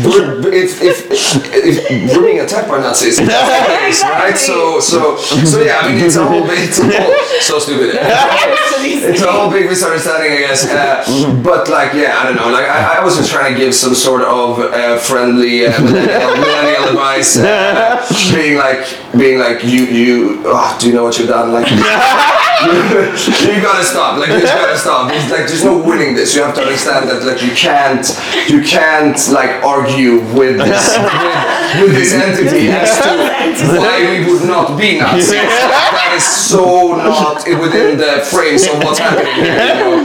we're, if, if, if we're being attacked by Nazis, right? So, so, so yeah. I mean, it's a whole big, it's a whole, so stupid. it's a whole big misunderstanding, I guess. Uh, but like, yeah, I don't know. Like, I, I was just trying to give some sort of uh, friendly uh, millennial, millennial advice, uh, being like, being like, you, you, oh, do you know what you've done? Like. you gotta stop. Like you gotta stop. It's like there's no winning this. You have to understand that like you can't you can't like argue with this with, with this entity as to why we would not be Nazis. That is so not within the frames of what's happening here. You know?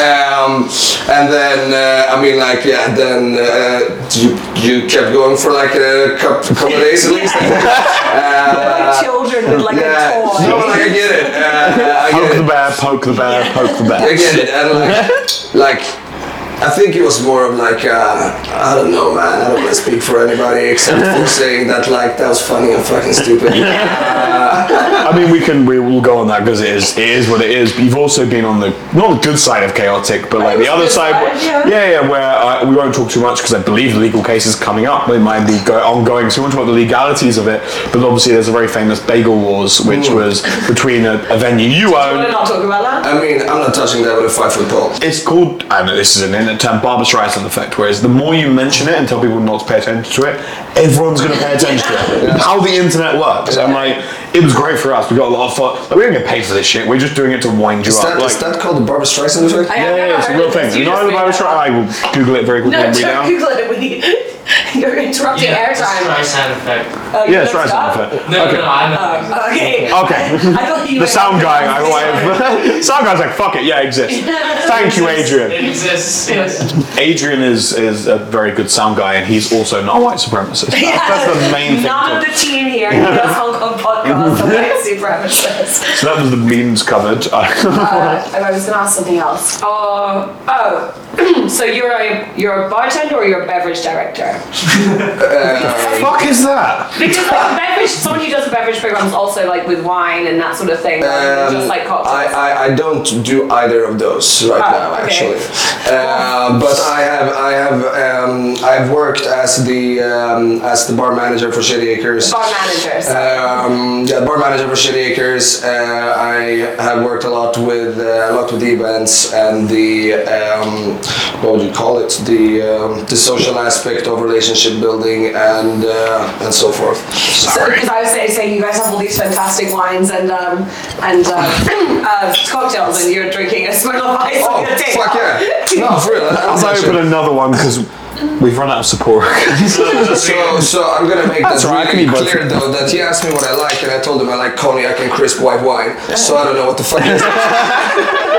um, and then uh, I mean like yeah, then uh, you you kept going for like a couple, couple of days at least. Uh, like children with like yeah, a toy. no, like I get it. Uh, I Poke get the bear, poke the bear, poke the bear. I bear. get it. And like, like, I think it was more of like, uh, I don't know, man. I don't want to speak for anybody except for saying that like that was funny and fucking stupid. I mean, we can we will go on that because it is it is what it is. But you've also been on the not the good side of chaotic, but like the other side. side, where- yeah. yeah, yeah. Where uh, we won't talk too much because I believe the legal case is coming up. It might be go- ongoing. So we won't talk about the legalities of it. But obviously, there's a very famous bagel wars, which was between a, a venue you I want to own. not talk about that. I mean, I'm not touching that with a five foot pole. It's called, I know this is an internet term, Barbra Streisand effect, whereas the more you mention it and tell people not to pay attention to it, everyone's going to pay attention to it. How the internet works. I'm like, it was great for us. We got a lot of fun. Like, we don't get paid for this shit. We're just doing it to wind you Is up. that, like, is that called the Barbra Streisand effect? I- yeah, yeah, it's a real thing. You You know the made Bible that Shri- up. I will Google it very quickly No, and don't out. Google it. We, you're interrupting Yeah, it's airtime. Streisand effect. Oh, you Yeah, looked Streisand up? effect. No, okay. no, no, I know. Oh, okay. Okay. I thought you The sound guy, I wave. sound guy's like, fuck it, yeah, it exists. Thank you, It Adrian. exists. Yes. Adrian is is a very good sound guy, and he's also not a white supremacist. That's the main thing. None of the team here Hong Kong podcast are white supremacists. So that was the memes covered. Uh, I was going to ask something else. Oh, oh. so you're a you're a bartender or you're a beverage director? fuck is that? Because like beverage, someone who does beverage programs also like with wine and that sort of thing, rather than just like I, cocktails. I, I don't do either of those right Oh, now okay. actually uh, but I have I have um, I've worked as the um, as the bar manager for Shady Acres Bar managers. um, yeah, bar manager for Shady Acres. Uh, I have worked a lot with uh, a lot with the events and the um, what would you call it? The um, the social aspect of relationship building and uh, and so forth. Sorry. Because I was saying, saying you guys have all these fantastic wines and um, and uh, uh, cocktails, and you're drinking a smell of ice Oh on your table. fuck yeah! No, for real. that- I'll that's open another one because we've run out of support. So, so I'm gonna make That's that right, I can really eat both. clear though that he asked me what I like and I told him I like cognac and crisp white wine. So I don't know what the fuck.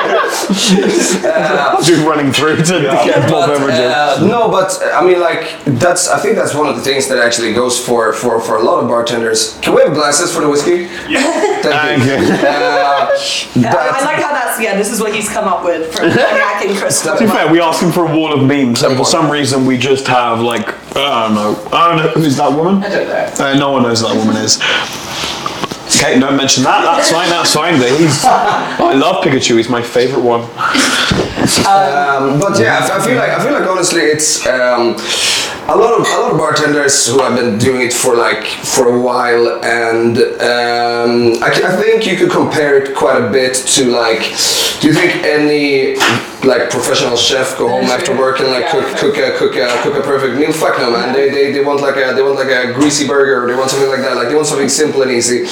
is Just running through to get more But, beverages. uh, no, but uh, I mean, like that's. I think that's one of the things that actually goes for for for a lot of bartenders. Can we have glasses for the whiskey? Yeah. Thank you. Uh, I like how that's yeah. This is what he's come up with for cognac and crisp. To be fair, we asked him for a wall of memes, and for some reason we just have like I don't know. I don't know who's that woman. I don't know. Uh, no one knows who that woman is. Okay, don't mention that. That's fine. That's fine. He's. I love Pikachu. He's my favorite one. Um, but yeah, I feel like I feel like honestly, it's um, a lot of a lot of bartenders who have been doing it for like for a while, and um, I, c- I think you could compare it quite a bit to like. Do you think any like professional chef go home after work and like cook cook a cook a cook a perfect meal? Fuck no, man. They, they, they want like a they want like a greasy burger. Or they want something like that. Like they want something simple and easy.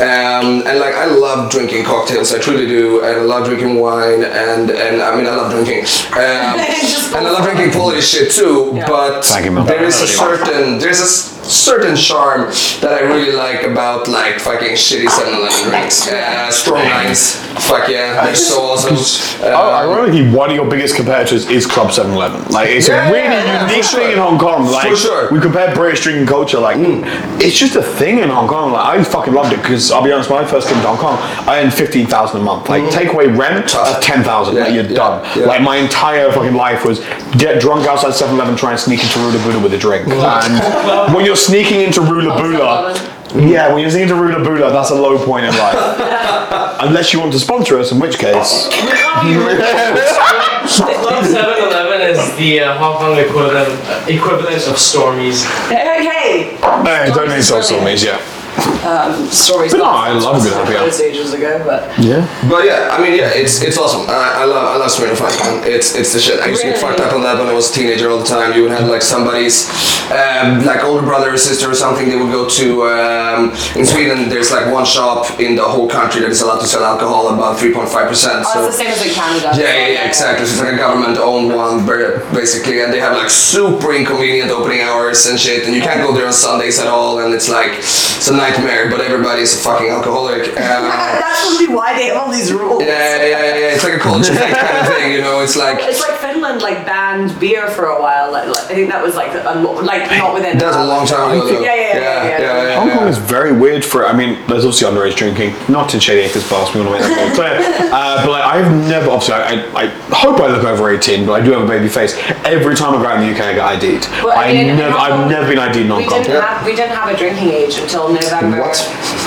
Um, and like I love drinking cocktails. I truly do, and I love drinking wine. And and I mean I love drinking. Um, and I love drinking quality shit too. But There is a certain there's a certain charm that I really like about like fucking shitty 7-Eleven drinks. Uh, strong lines. Fuck yeah, they're so awesome. Oh, Um, ironically, one of your biggest competitors is Club 7-Eleven. Like, it's Yeah, a really yeah, yeah, unique for thing sure. in Hong Kong. Like, For sure. we compare British drinking culture. Like, it's just a thing in Hong Kong. Like, I fucking loved it because I'll be honest, when I first came to Hong Kong, I earned fifteen thousand a month. Like, take away rent, that's ten thousand. like, Yeah, you're yeah, done. yeah. Like, my entire fucking life was get drunk outside 7-Eleven, try and sneak into Rula Bula with a drink. And when you're sneaking into Rula Bula. Yeah, when you're sneaking into Rula Bula, that's a low point in life. Unless you want to sponsor us, in which case. Club 7-Eleven is the uh, Hong Kong equivalent equivalent of Stormies. Hey, hey, Hey, don't insult Stormies, yeah. Stories. But no, I love a good happy hour. Those ages ago, but Yeah. But yeah, I mean, yeah, it's it's awesome. I, I love I love Smirnoff Ice, man. It's it's the shit. I used to get Really? fucked up on that when I was a teenager all the time. You would have like somebody's um, like older brother or sister or something. They would go to um, in Sweden. There's like one shop in the whole country that is allowed to sell alcohol about three point five percent. oh, it's the same as in Canada. Yeah, yeah, yeah, exactly. So it's like a government-owned one, ba- basically, and they have like super inconvenient opening hours and shit, and you can't go there on Sundays at all, and it's like it's a nightmare. But everybody's a fucking alcoholic. Uh, That's probably why they have all these rules. yeah, yeah, yeah, yeah. It's like a culture thing kind of thing, you know. It's like It's like Finland like banned beer for a while. Like, like I think that was like a, lo- like not within. that's a long time ago. though. Yeah, yeah, yeah, yeah, yeah. Hong Kong is very weird for. I mean, there's obviously underage drinking, not in Shady Acres bars. We want to make that very clear. Uh, but like, I've never. Obviously, I, I, I hope I look over 18, but I do have a baby face. Every time I go out in the UK, I get ID'd. Well, I I mean, in never, Hong I've never been ID'd in Hong Kong. didn't we didn't have a drinking age until November What?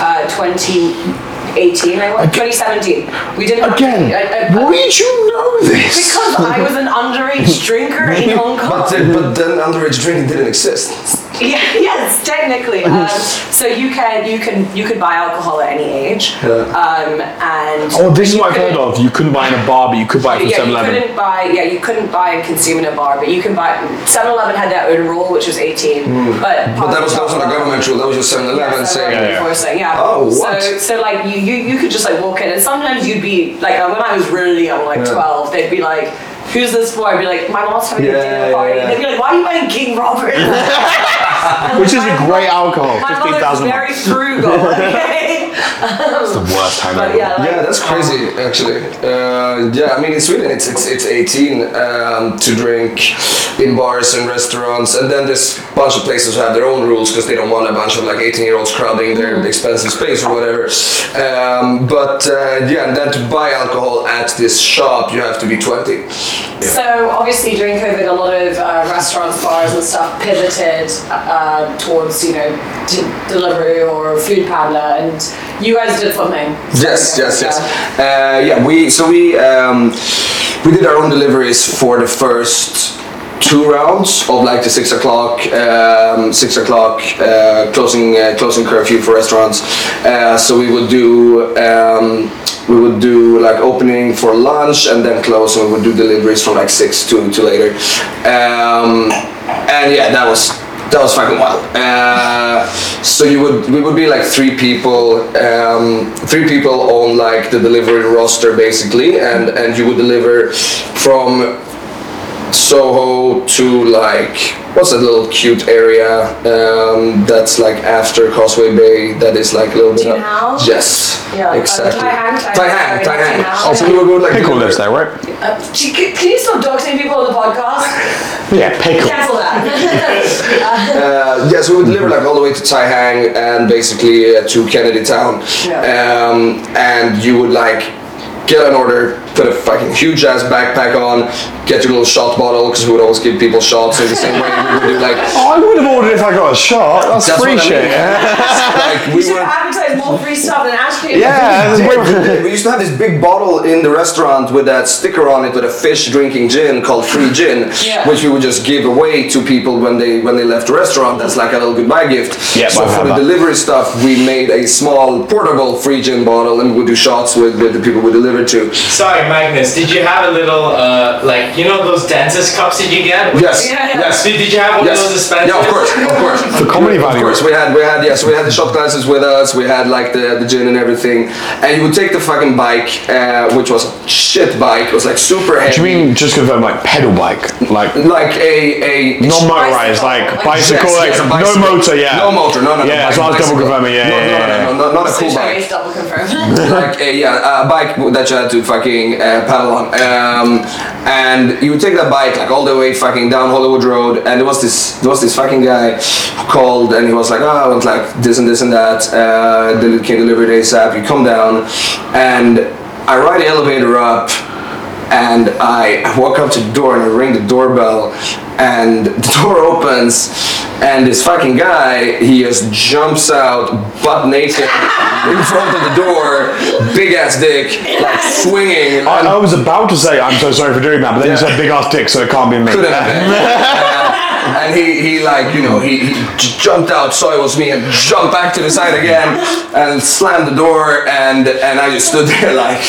uh, 2018. I was 2017. We didn't have Again, I- I- why did you know this? because I was an underage drinker in Hong Kong. But then, but then underage drinking didn't exist. Yeah, yes, technically. Um, so you can you can you could buy alcohol at any age. Um, and Oh, this is you what I've heard couldn't- of. You couldn't buy in a bar, but you could buy it from Yeah, 7 you Eleven. couldn't buy. Yeah, you couldn't buy and consume in a bar, but you can buy. 7-Eleven had their own rule, which was 18. But, But that was that was not a government rule. That was just 7-Eleven saying. Yeah, yeah. Enforcing, yeah. Oh, what? So, so like you, you, you could just like walk in, and sometimes you'd be like, uh, when I was really young, like Yeah. 12, they'd be like, "Who's this for?" I'd be like, "My mom's having Yeah, a dinner party." yeah. They'd be like, "Why are you buying King Robert?" Which is a great alcohol, My 15,000 mother's very frugal. Okay. It's the worst time but ever. yeah, like, Yeah, that's crazy. Actually, uh, yeah. I mean, in Sweden, it's it's, it's 18 um, to drink in bars and restaurants, and then there's a bunch of places who have their own rules because they don't want a bunch of like 18 year olds crowding their expensive space or whatever. Um, but uh, yeah, and then to buy alcohol at this shop, you have to be 20. So obviously during COVID, a lot of uh, restaurants, bars, and stuff pivoted uh, towards you know d- delivery or foodpanda, and you guys did something. Yes, yes, yes. Yeah. Uh, yeah, we so we um, we did our own deliveries for the first two rounds of like the six o'clock um, six o'clock uh, closing uh, closing curfew for restaurants. Uh, so we would do. Um, we would do like opening for lunch and then close and we would do deliveries from like six to, to later um, and yeah that was that was fucking wild. Uh, so you would we would be like three people, um, three people on like the delivery roster basically, and and you would deliver from Soho to like what's that little cute area um, that's like after Causeway Bay that is like a little bit. Tin up- Yes. Yeah, uh, Exactly. Tai Hang, Tai Tai Hang, Hang. Tai Hang. House. Also, we would go like Pickle deliver- lives there, right? Uh, can can you stop doxing people on the podcast? Yeah, pickle. Cancel that. Uh, yeah, so we would deliver like all the way to Tai Hang and basically uh, to Kennedy Town. Yeah. Um, and you would like get an order, put a fucking huge ass backpack on, get your little shot bottle because we would always give people shots in the same way we would do like. Oh, I would have ordered if I got a shot. That's, That's free what I shit. mean. like we we should were. advertise more free stuff than Ash Cream. Yeah, We did. We used to have this big bottle in the restaurant with that sticker on it with a fish drinking gin called free gin, Yeah. which we would just give away to people when they when they left the restaurant. That's like a little goodbye gift. Yeah, so I've for the delivery stuff, we made a small portable free gin bottle and we would do shots with, with the people we delivered to. Sorry, Magnus. Did you have a little, uh, like you know those dentist cups that you get? Yes. Yeah, yeah. Yes. Did, did you have one Yes. of those dispensers? Yeah, of course, of course. For comedy Of course, we had we had yeah, so we had the shot glasses with us. We had like the, the gin and everything, and you would take the fucking bike, uh, which was a shit bike. It was like super heavy. Do you mean just confirm like pedal bike? Like like a a non-motorized, Bicycle, like like- bicycle, Yes, like yes, a no motor, yeah. No motor, no, no, no. Yeah, so I was double bicycle. confirming, yeah, no, yeah, no, yeah, no, no, no, not a cool bike. double confirmed. like a yeah, a bike that you had to fucking uh, paddle on. Um, and you would take that bike like all the way fucking down Hollywood Road, and there was this there was this fucking guy who called, and he was like, oh, I want like this and this and that. Uh, can deliver it ASAP. You come down, and I ride the elevator up. And I walk up to the door and I ring the doorbell, and the door opens, and this fucking guy he just jumps out butt naked in front of the door, big ass dick, like swinging. I, I was about to say I'm so sorry for doing that, but then you Yeah. said big ass dick, so it can't be me. couldn't have been. And he, he like you know he, he j- jumped out saw it was me and jumped back to the side again and slammed the door and and I just stood there like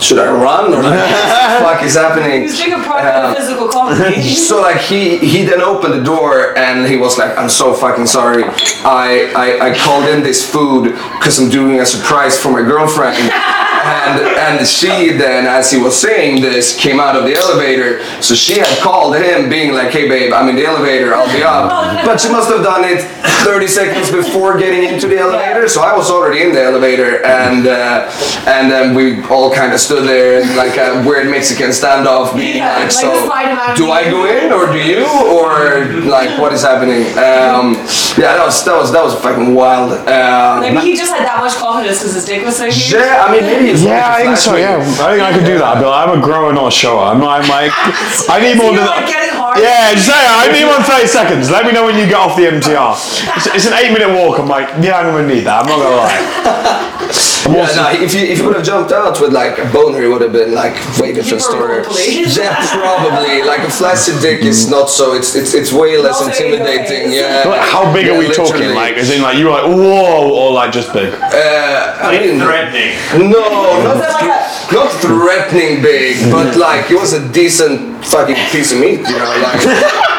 should I run or like, what the fuck is happening? He's doing a private Um, physical comedy. so like he he then opened the door and he was like i'm so fucking sorry. I i, I called in this food because i'm doing a surprise for my girlfriend and and she then as he was saying this came out of the elevator so she had called him being like hey babe i'm in the elevator i'll be up but she must have done it 30 seconds before getting into the elevator so i was already in the elevator and uh, and then we all kind of stood there in like a weird mexican standoff being Yeah, like like so do I go in or do you or like what is happening? Um, yeah, that was that was that was fucking wild. Um, Maybe he just had that much confidence because his dick was so huge. yeah, I mean maybe Yeah, I think so. Yeah, I think I could do that. But I'm a grower, not a shower. I'm not. I'm like, I need more than like getting. Yeah, just say I need one 30 seconds. Let me know when you get off the MTR. It's, it's an eight minute walk. I'm like, yeah, I'm gonna need that. I'm not gonna lie. Yeah, no, if you if you would have jumped out with like a boner, it would have been like way different story. Yeah, probably. Like a flaccid dick is not so. It's it's it's way less Not intimidating. face. Yeah. Like, how big Yeah, are we talking? Like, as in, like, you were like, whoa, or like just big? Uh, I mean, threatening. no, not Was it like a- not threatening big, but like it was a decent fucking piece of meat. You know, like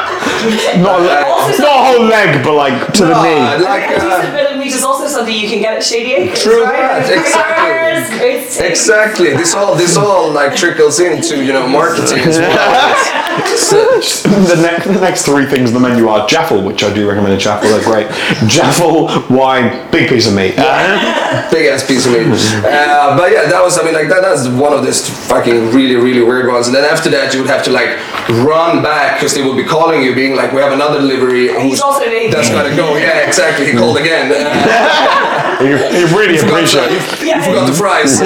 Not, a, Also- not a whole leg, but like to the uh, knee. like. a decent Uh, bit of meat is also something you can get at Shady Acres. True right? that, exactly. Burgers, great steak. Exactly. This all this all like trickles into you know marketing as well. It's, it's, The, ne- the next three things on the menu are Jaffle, which I do recommend a Jaffle, they're great. Jaffle, wine, big piece of meat. Uh, big ass piece of meat. Uh, but yeah, that was I mean like that, that's one of this fucking really really weird ones. And then after that you would have to like run back because they would be calling you, being like, we have another delivery. He's also an that's gotta go. Yeah, exactly. He called again. Uh, you, you really you, forgot, appreciate you, it. you forgot the fries.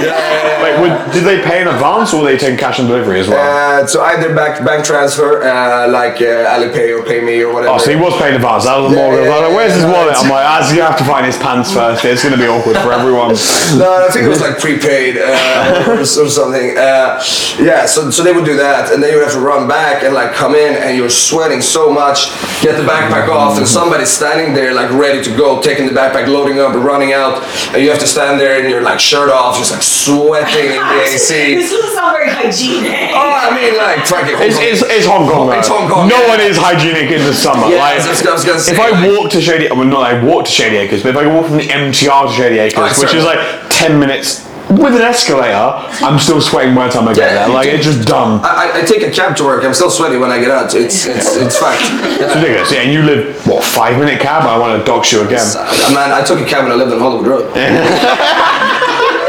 Now he's hard. Wait, would, did they pay in advance or were they taking cash on delivery as well? Uh, so either back bank transfer, uh, like uh, Alipay or PayMe or whatever. Oh, so he was paying in advance. That was the Yeah, more. yeah, I was like, where's his wallet? I'm like, as you have to find his pants first. It's going to be awkward for everyone. No, I think it was like prepaid uh, or, or something. Uh, yeah, so, so they would do that, and then you would have to run back and like come in, and you're sweating so much, get the backpack off, and somebody's standing there like ready to go, taking the backpack, loading up, and running out, and you have to stand there in your like shirt off, just like sweating in the AC. This doesn't sound very hygienic. Oh, I mean, like fucking. It's, it's, it's Hong Kong. It's. Hong Kong, No yeah. one is hygienic in the summer. Yeah, like, I was- I was gonna say, if I like- walk to Shady, I mean, not I walk to Shady Acres, but if I walk from the MTR to Shady Acres, Oh, which is like ten minutes with an escalator, I'm still sweating by the time I get Yeah, there. Like it's just dumb. I, I- I take a cab to work. I'm still sweaty when I get out. It's it's it's fact. It's Yeah. ridiculous. Yeah, and you live what five minute cab? I want to dox you again. Uh, Man, I took a cab when I lived on Hollywood Road.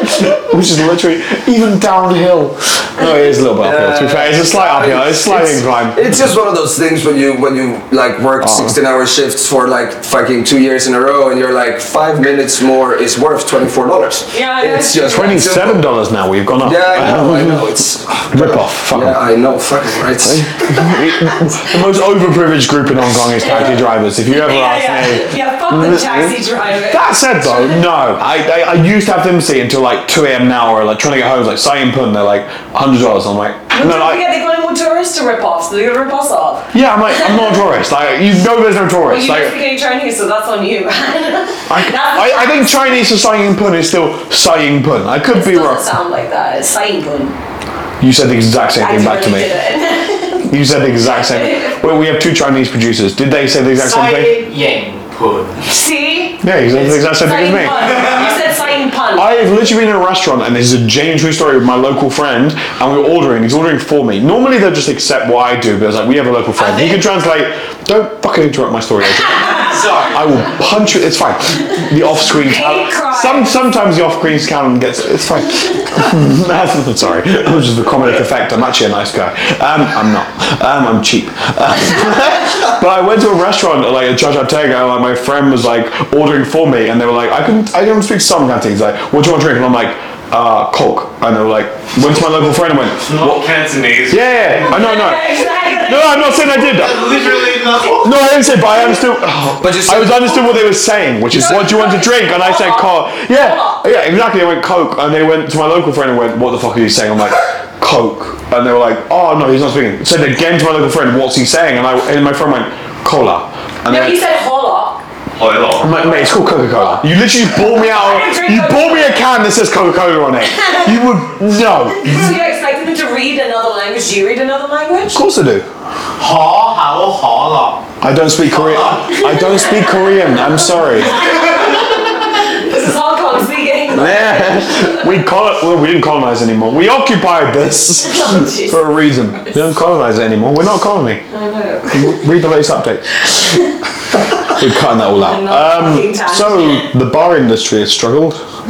Which is literally even downhill. No, it is a little bit uphill. To be fair, it's a slight uphill. It's a slight It's- incline. It's just one of those things when you when you like work Oh. 16 hour shifts for like fucking two years in a row and you're like five minutes more is worth twenty four dollars. Yeah, yeah. it's just twenty seven dollars now. We've gone up. Yeah, I know, I know. It's Rip off. Fuck yeah, 'em. I know. Fucking right. the most overprivileged group in Hong Kong is taxi drivers. If you ever Yeah, ask me. yeah. Yeah, fuck the taxi driver. That said though, no. I, I, I used to have them see until like 2 a.m. now or like trying to get home, like Sai Pun, they're like $100. I'm like, But no, like, forget they're going with tourists to rip off, so they're gonna rip us off. yeah, I'm like, I'm not a tourist. Like, you know there's no Well, tourists. you don't speak any Chinese, so that's on you. I, I, I think Chinese for Sai Pun is still Sai Pun. I could It be doesn't wrong. sound like that. It's Saingun. You said the exact same thing back to me. Did it. You said the exact same. Well, we have two Chinese producers. Did they say the exact same thing? Sai Ying Pun. See? Yeah, you said the exact same thing as me. pun. You said Sain pun. I've literally been in a restaurant and this is a genuine true story with my local friend and we were ordering, he's ordering for me. Normally they'll just accept what I do, but it's like, we have a local friend. He can translate, don't fucking interrupt my story, Sorry. I will punch you, it's fine. The off-screen crime. Some, sometimes the off-screen count gets, it's fine. Sorry, was just the comedic effect. I'm actually a nice guy. Um, I'm not. Um, I'm cheap. but I went to a restaurant like at Cha Tega, and like my friend was like ordering for me, and they were like, I can I don't speak some Cantonese. Like, what do you want to drink? And I'm like, uh, Coke. And they were like, went to my local friend and went, Not Cantonese. yeah, yeah, I know, I know. No, I'm not saying I did. Literally no. No, I didn't say, but I understood. But you I was understood what they were saying, which is, No, what do you want to drink? And I said, Coke. Yeah, yeah, exactly. I went Coke, and they went to my local friend and went, "What the fuck are you saying?" I'm like, Coke, and they were like, "Oh no, he's not speaking." Said again to my local friend, "What's he saying?" And I and my friend went, "Cola." And No, then, he said hola. Hold I'm on. like, mate, it's called Coca Cola. You literally bought me out. I didn't drink You bought me a can that says Coca Cola on it. You would no. So you're expecting them to read another language? Do you read another language? Of course I do. Ha how ha la I don't speak Korean. I don't speak Korean. I'm sorry. This is Hong Kong speaking. Yeah, we call it. Well, we didn't colonize anymore. We occupied this Oh, for a reason. We don't colonize it anymore. We're not a colony. I know. Read the latest update. We're cutting that all out. Um, so the bar industry has struggled.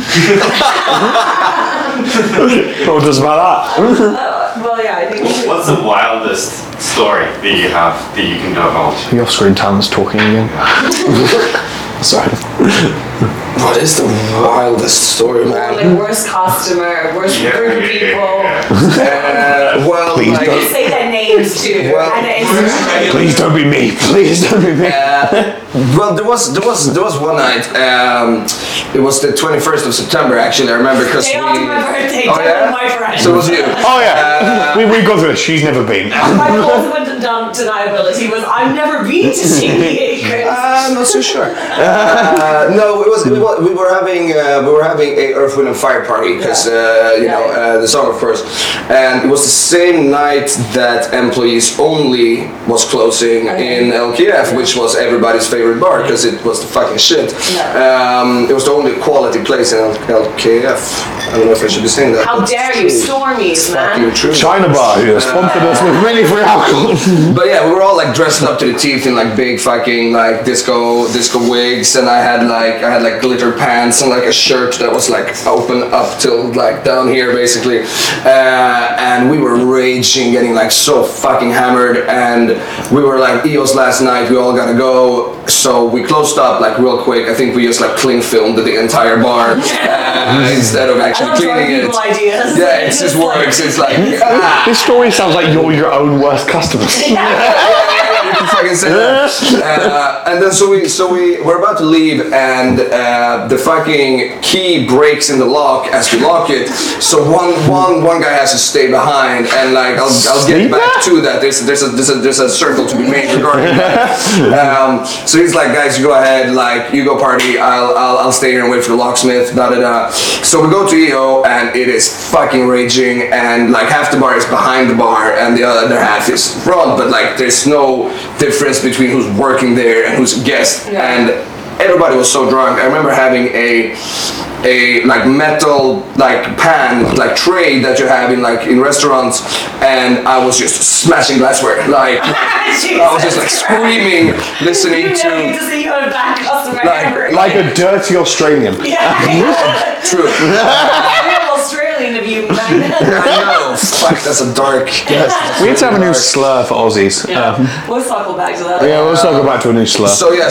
what does about that? Well, yeah, I think. What's the wildest story that you have that you can divulge? The off-screen talent's talking again. Sorry. What is the wildest story, man? like worst customer, worst Yeah, group of yeah, people. Uh, well, Please like, You say their names too. Well- Please don't be me. Please don't be me. Uh, well, there was there was there was one night. Um, it was the 21st of September. Actually, I remember because day we. my birthday, Oh, yeah? my friend. So was you. Oh yeah, we, we've gone through this. She's never been. my ultimate done deniability was I've never been to see Chris. I'm not so sure. Uh, no, it was, we were, we were having uh, we were having a Earth, Wind and Fire party because uh, you Yeah, know yeah. uh, the song of course, and it was the same night that Employees Only was closing Okay. in LKF, which was everybody's favorite bar because it was the fucking shit. Yeah. Um, it was the only quality place in LKF. I don't know if I should be saying that. How but dare you, Stormies, Fucking man. true. China Bar, who has sponsored us with many free alcohol. But yeah, we were all like dressed up to the teeth in like big fucking like disco disco wigs, and I had like I had like glitter pants and like a shirt that was like open up till like down here basically, uh, and we were raging, getting like so fucking hammered, and we were like EO's last night. We all gotta go, so we closed up like real quick. I think we just like clean filmed the entire bar uh, instead of actually don't cleaning it. ideas. Yeah, it just works. It's like ah. this story sounds like you're your own worst customer. you can fucking say that. Uh, and then so we so we we're about to leave and uh, the fucking key breaks in the lock as we lock it. So one one one guy has to stay behind and like I'll, I'll Stay get back to that. There's there's a, there's a there's a circle to be made regarding that. Um, so he's like, guys, you go ahead, like you go party. I'll I'll, I'll stay here and wait for the locksmith. Da da da. So we go to EO and it is fucking raging and like half the bar is behind the bar and the other half is front, but like there's no difference between who's working there and who's a guest. Yeah. And everybody was so drunk. I remember having a a like metal like pan like tray that you have in like in restaurants and I was just smashing glassware like I was just like screaming listening You never to to see you a Like- like a dirty Australian. yeah. true Real Australian of you, man. I know fuck that's a dark We need to have a new slur for Aussies. Yeah. We'll circle back to that. Yeah, let's talk back to a new slur. So yeah,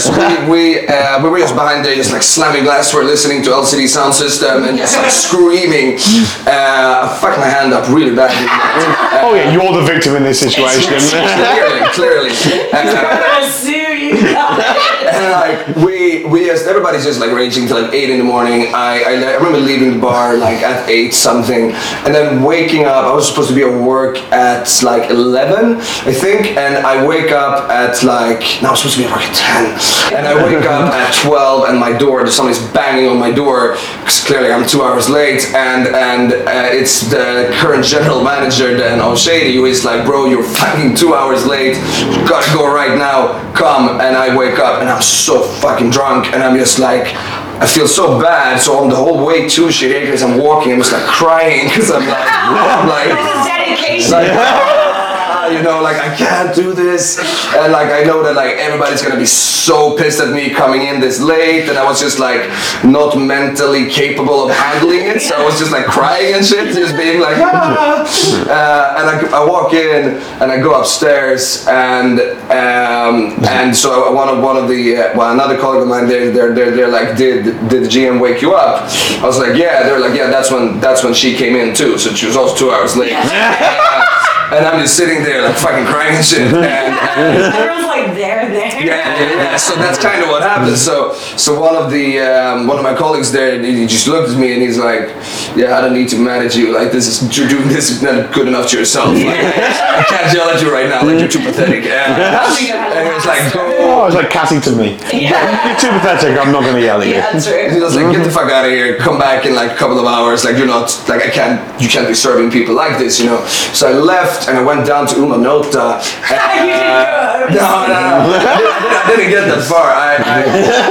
we we, uh, we were just behind there, just like slamming glass. We're listening to LCD Soundsystem, and just like screaming. Uh, I fucked my hand up really badly. Uh, oh yeah, you're the victim in this situation. clearly, clearly. I'm Uh, gonna sue you guys. and like we we just everybody's just like raging till like eight in the morning. I, I I remember leaving the bar like at eight something, and then waking up. I was supposed to be at work at like eleven, I think, and I wake up at like no, I was supposed to be at work at ten, and I wake up at twelve, and my door somebody's banging on my door because clearly I'm two hours late, and and uh, it's the current general manager then O'Shady who is like, bro, you're fucking two hours late, you gotta go right now, come, and I wake up and I'm so fucking drunk, and I'm just like. I feel so bad, so on the whole way to Shit Acres, I'm walking, I'm just like crying because I'm like, I'm like, This is dedication. like, you know, like I can't do this, and like I know that like everybody's gonna be so pissed at me coming in this late, and I was just like not mentally capable of handling it, so I was just like crying and shit, just being like, ah. Uh, and I, I walk in and I go upstairs, and um, and so one of one of the uh, well another colleague of mine, they're they're they're, they're like, did did the GM wake you up? I was like, yeah. They're like, yeah. That's when that's when she came in too, so she was also two hours late. Uh, and I'm just sitting there like fucking crying and shit. And, and Everyone's like, there, there. yeah, yeah, yeah. So that's kind of what happened. So, so one of the um, one of my colleagues there, he just looked at me and he's like, "Yeah, I don't need to manage you. Like this is you're doing this is not good enough to yourself. Like, I can't yell at you right now. Like you're too pathetic." And, and he was like, "Go." oh, it's like Cassie to me. Yeah. You're too pathetic. I'm not going to yell at you. Yeah, true. He was like, "Get the fuck out of here. Come back in like a couple of hours. Like you're not like I can't. You can't be serving people like this, you know." So I left and I went down to Uma Nota. You didn't go. No, no, no. I didn't, I didn't get that far. I, I,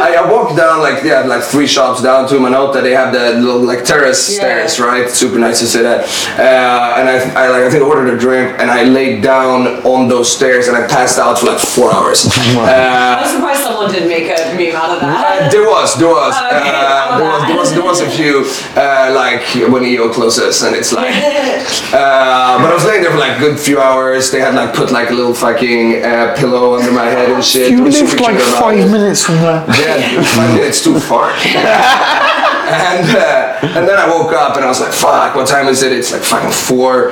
I, I walked down like yeah, like three shops down to Manota. They have the little like terrace Yeah, stairs, right? Super nice to sit at. Uh, and I, I like I think I ordered a drink and I laid down on those stairs and I passed out for like four hours. Uh, I'm surprised someone didn't make a meme out of uh, that. there was, there was, okay. uh, there was, there was, there was a few uh, like when EO closes and it's like. Uh, but I was laying there for like a good few hours. They had like put like a little fucking uh, pillow under my head and shit. You lived super like five minutes from there. Yeah, five minutes too far. and uh, and then I woke up and I was like, "Fuck, what time is it?" It's like fucking four.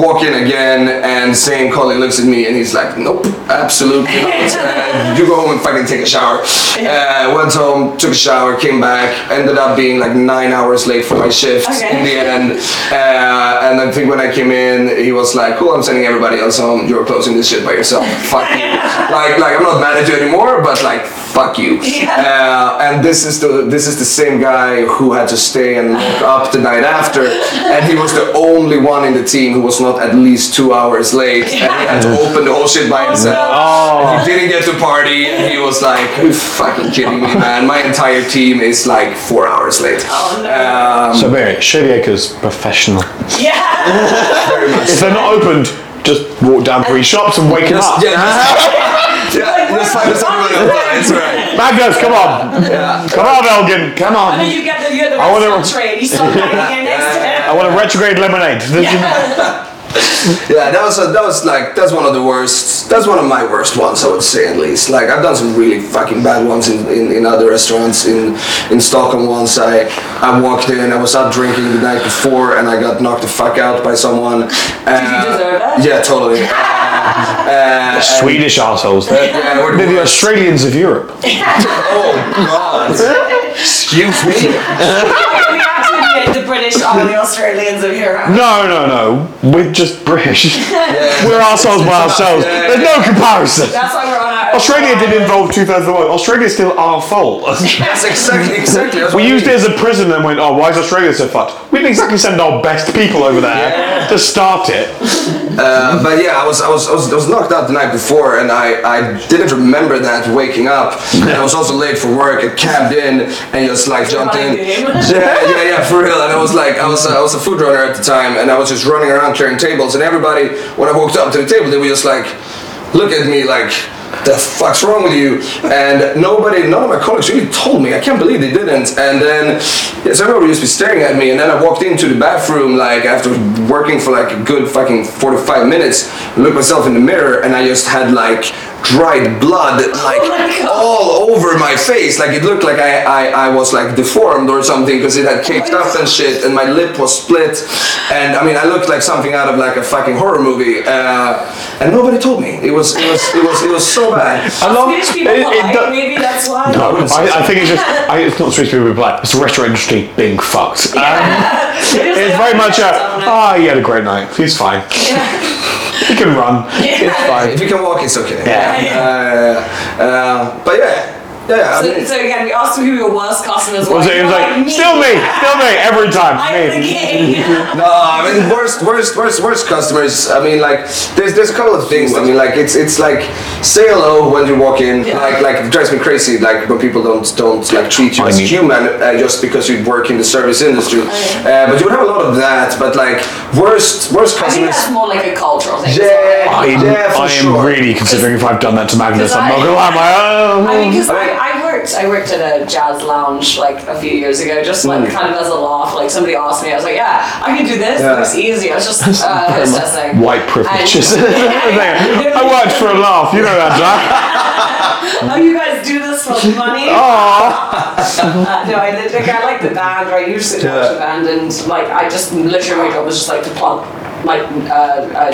Walk in again, and same colleague looks at me and he's like, "Nope, absolutely not. Uh, you go home and fucking take a shower." Uh, went home, took a shower, came back, ended up being like nine hours late for my shift Okay. in the end. Uh, and I think when I came in, he was like, "Cool, I'm sending everybody else home. You're closing this shit by yourself. Fuck you." Like, like I'm not mad at you anymore, but like, fuck you. Uh, and this is the this is the same guy who had to stay and look up the night after, and he was the only one in the team who was not at least two hours late, and he had to open the whole shit by himself. Oh. He didn't get to party, and he was like, "Are you fucking kidding me, man? My entire team is like four hours late." Oh, no. Um, So very Shady Acres professional. yeah. very much. If they're not opened, just walk down three shops and wake him Just, up. yeah, just, yeah, just find us everybody on time. It's right. Magnus, come on. Yeah. Come on, Elgin. Come And then on. you get the, you get the I wanna- restaurant you start hanging in next to I want a retrograde lemonade. Yeah, that was a, that was like that's one of the worst. That's one of my worst ones, I would say at least. Like I've done some really fucking bad ones in, in, in other restaurants in in Stockholm. Once I I walked in, I was out drinking the night before, and I got knocked the fuck out by someone. Uh, Did you deserve it? Yeah, totally. Uh, uh, Swedish assholes. They're, Yeah, we're the they're the. Australians of Europe. Oh God! Excuse me. We have to admit the British are the Australians of Europe. No, no, no. We're just British. Yeah. We're ourselves by ourselves. Yeah. There's no comparison. That's why we're on our Australia did involve 2001. Australia's still our fault. That's exactly exactly. That's we what used it mean. as a prison and went, oh, why is Australia so fucked? We didn't exactly send our best people over there to start it. Uh, but yeah, I was, I was I was I was knocked out the night before, and I, I didn't remember that waking up. And I was also late for work. I cabbed in and just like jumped in. Yeah, yeah, yeah, for real. And I was like, I was I was a food runner at the time, and I was just running around clearing tables. And everybody, when I walked up to the table, they were just like, look at me like. The fuck's wrong with you? And nobody, none of my colleagues really told me. I can't believe they didn't. And then, yes, everybody used to be staring at me. And then I walked into the bathroom, like after working for like a good fucking 45 minutes, looked myself in the mirror, and I just had like dried blood, like God. all over my face. Like it looked like I, I, I was like deformed or something because it had caked up and shit, and my lip was split. And I mean, I looked like something out of like a fucking horror movie. Uh, and nobody told me. It was, it was, it was, it was so bad. I love Swedish people it- it polite, do- maybe that's why. No, I, I think it's just I, it's not Swedish people being black. It's the restaurant industry being fucked. Um, it's very much a ah, he had a great night. He's fine. He can run. It's fine. If you can walk, it's okay. Yeah. Uh, uh, but yeah, yeah. I So, mean, so again, we asked him who your worst customers were. Was it, it was like still me, still me every time. I'm the Me. king. No, I mean worst, worst, worst, worst customers. I mean, like there's there's a couple of things. I mean, like it's it's like say hello when you walk in. Yeah. Like like it drives me crazy. Like when people don't don't like treat you I as mean- human uh, just because you work in the service industry. Uh, but you would have a lot of that. But like worst worst I think customers. that's more like a cultural thing. Yeah, I, yeah, for I am sure. really considering if I've done that to Magnus. I'm not I- gonna lie. My own. I mean, because I, I worked, I worked at a jazz lounge like a few years ago, just like Hmm. kind of as a laugh. Like somebody asked me, I was like, yeah, I can do this. Yeah. It was easy. I was just uh, hostessing. White privileges. And- I worked for a laugh. You know that, Jack. Oh, you guys do this for money? Aww. Uh, no, I. Like, I like the band. Right, I used to watch the band, and like I just literally my job was just like to plug like uh, uh,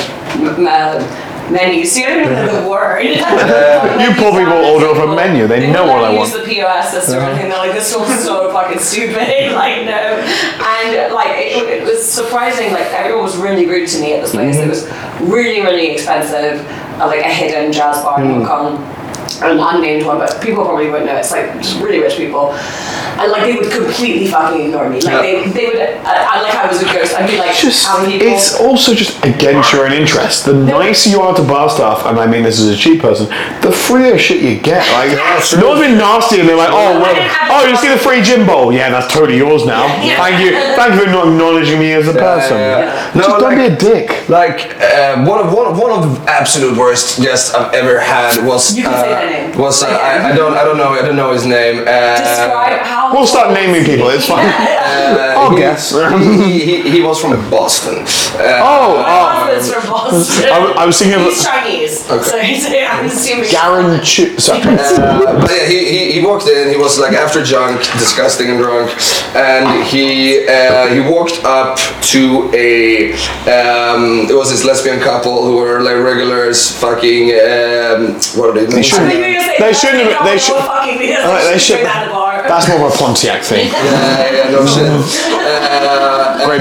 m- uh, menus. You don't even know the word. You poor people order off a menu, they know what I want. Use the POS system and everything. They're like, this feels so fucking stupid. like no, and like it, it was surprising. Like everyone was really rude to me at this place. Mm-hmm. It was really really expensive. Uh, like a hidden jazz bar in Mm. Hong Kong. An unnamed one, but people probably wouldn't know. It's like just really rich people, and like they would completely fucking ignore me. Like Yeah. they, they would. I, I like I was a ghost. I'd be like, Just, how many people? it's also just against your own interest. The nicer you are to bar staff, and I mean this as a cheap person, the freer shit you get. Like, That's no one's been nasty, and they're like, oh, well, oh, you see the free gym bowl? Yeah, that's totally yours now. Yeah. Thank you, thank you for not acknowledging me as a person. yeah, yeah. Just No, don't like- be a dick. Like uh, one of one of, one of the absolute worst guests I've ever had was You can uh, say their name. was Yeah. I, I don't I don't know I don't know his name. Uh, Describe how. We'll start naming people. It's fine. uh, I'll he- guess. he, he, he was from Boston. Uh, Oh, My oh. husband's from Boston. I w- I was thinking of- He's Chinese, so he's, I'm assuming. Garen Chu- sorry. Uh, but yeah, he, he, he walked in. He was like after drunk, disgusting and drunk, and he uh, he walked up to a um, it was this lesbian couple who were like regulars, fucking um, what are they? They shouldn't- I knew you were gonna say They shouldn't have- they They should- Fucking because Uh, they should. drink the bar. That's more of a Pontiac thing. Yeah, yeah, no shit.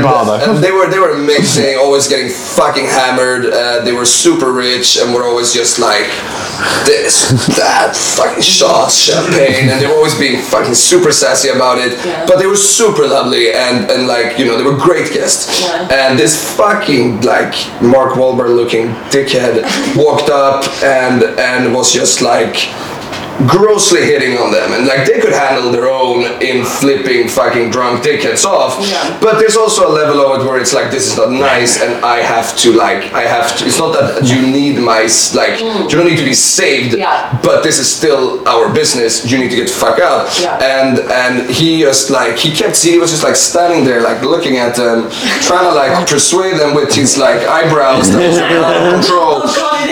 And- bar. And they were they were amazing, always getting fucking hammered. Uh, they were super rich and were always just like this, that, fucking shots, champagne, and they were always being fucking super sassy about it. Yeah. But they were super lovely and and like you know they were great guests. Yeah. And this fucking like Mark Wahlberg looking dickhead walked up and and was just like grossly hitting on them and like they could handle their own in flipping fucking drunk dickheads off Yeah. but there's also a level of it where it's like this is not nice and i have to like i have to it's not that you need my like you don't need to be saved Mm. Yeah. but this is still our business you need to get the fuck out Yeah. and and he just like he kept he was just like standing there like looking at them trying to like persuade them with his like eyebrows that was out of control Oh god,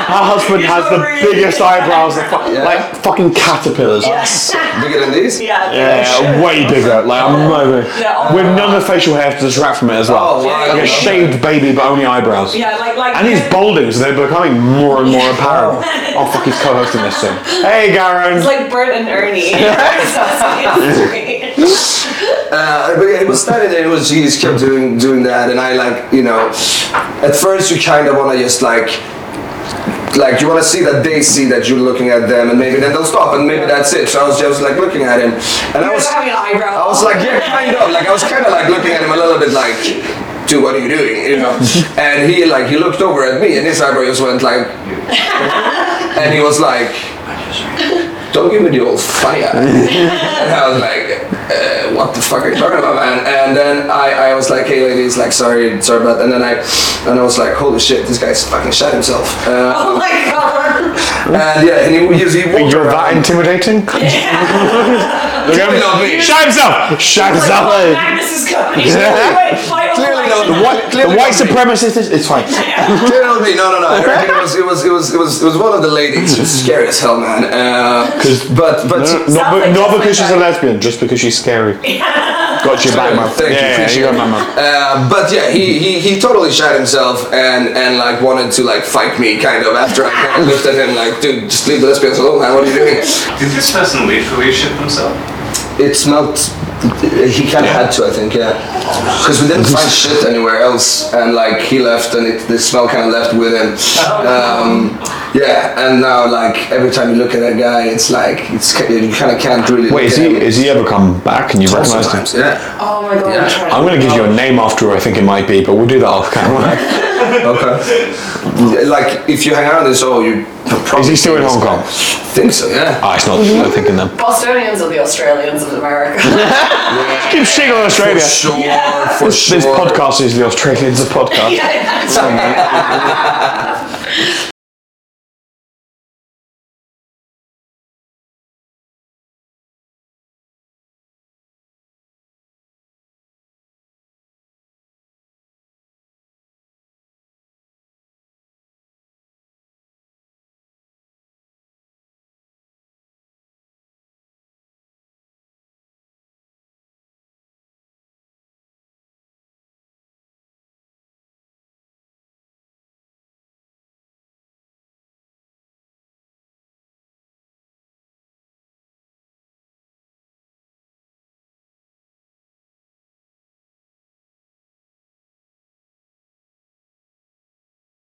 it is my husband. Her husband has the really biggest eyebrows, the fu- Yeah. like fucking caterpillars. Yes. bigger than these Yeah. Yeah, way bigger. Like I'm moving. Yeah. with none of the facial hair to distract from it as well. Oh, wow. Like a shaved baby, but only eyebrows. Yeah, like like. And he's balding, so they're becoming more and more apparent. Oh fuck, he's co-hosting this soon. Hey, Garen. It's like Bert and Ernie. Uh, but yeah, he was standing there. He was he just kept doing doing that, and I like you know, at first you kind of want to just like. Like you want to see that they see that you're looking at them, and maybe then they'll stop, and maybe that's it. So I was just like looking at him, and I was, was having an eyebrow. I was like, yeah, kind of. Like I was kind of like looking at him a little bit like, dude, what are you doing? You know? and he like he looked over at me, and his eyebrows went like, and he was like, don't give me the old funny eye. and I was like, uh, what the fuck are you talking about, man? And then I, I was like, hey ladies, like sorry, sorry about. And then I, and I was like, holy shit, this guy's fucking shot himself. Uh, Oh my god. and yeah, and he, he, he walked You're that around. intimidating? Look at Clearly not me. him. Shut himself! Shut Like, himself! oh, Magnus is coming. Wait, fight over Clearly my- not The white, the white supremacist is it's fine. Clearly not me. No, no, no. It was, it was, it was, it was, it was one of the ladies. She was scary as hell, man. Uh, 'Cause- but, but. No, Sounds not, like not because she's a lesbian, just because she's scary. Got your back, man. Thank you, yeah, yeah, you got my man. Uh, but yeah, he, he he totally shot himself and and like wanted to like fight me kind of after I kind of looked at him like, dude, just leave the lesbians alone, man. What are you doing? Did this person leave before you shit himself? It smelled. He kind of had to, I think, yeah, because we didn't find shit anywhere else, and like he left, and it, the smell kind of left with him. Um, yeah, and now like every time you look at that guy, it's like it's you kind of can't really. Wait, look is at he him. is he ever come back and you recognise him? Yeah. Oh my god. Yeah. I'm, I'm gonna give you a name after who I think it might be, but we'll do that off camera. Okay. Like if you hang out in Soho, you. Is he still in Hong Kong? Think so, yeah. Ah, it's not. I'm thinking them. Bostonians are the Australians of America. Keep shitting on Australia. For Australia. sure, Yeah. for This, sure. this podcast is the Australians of podcast. yeah, that's right.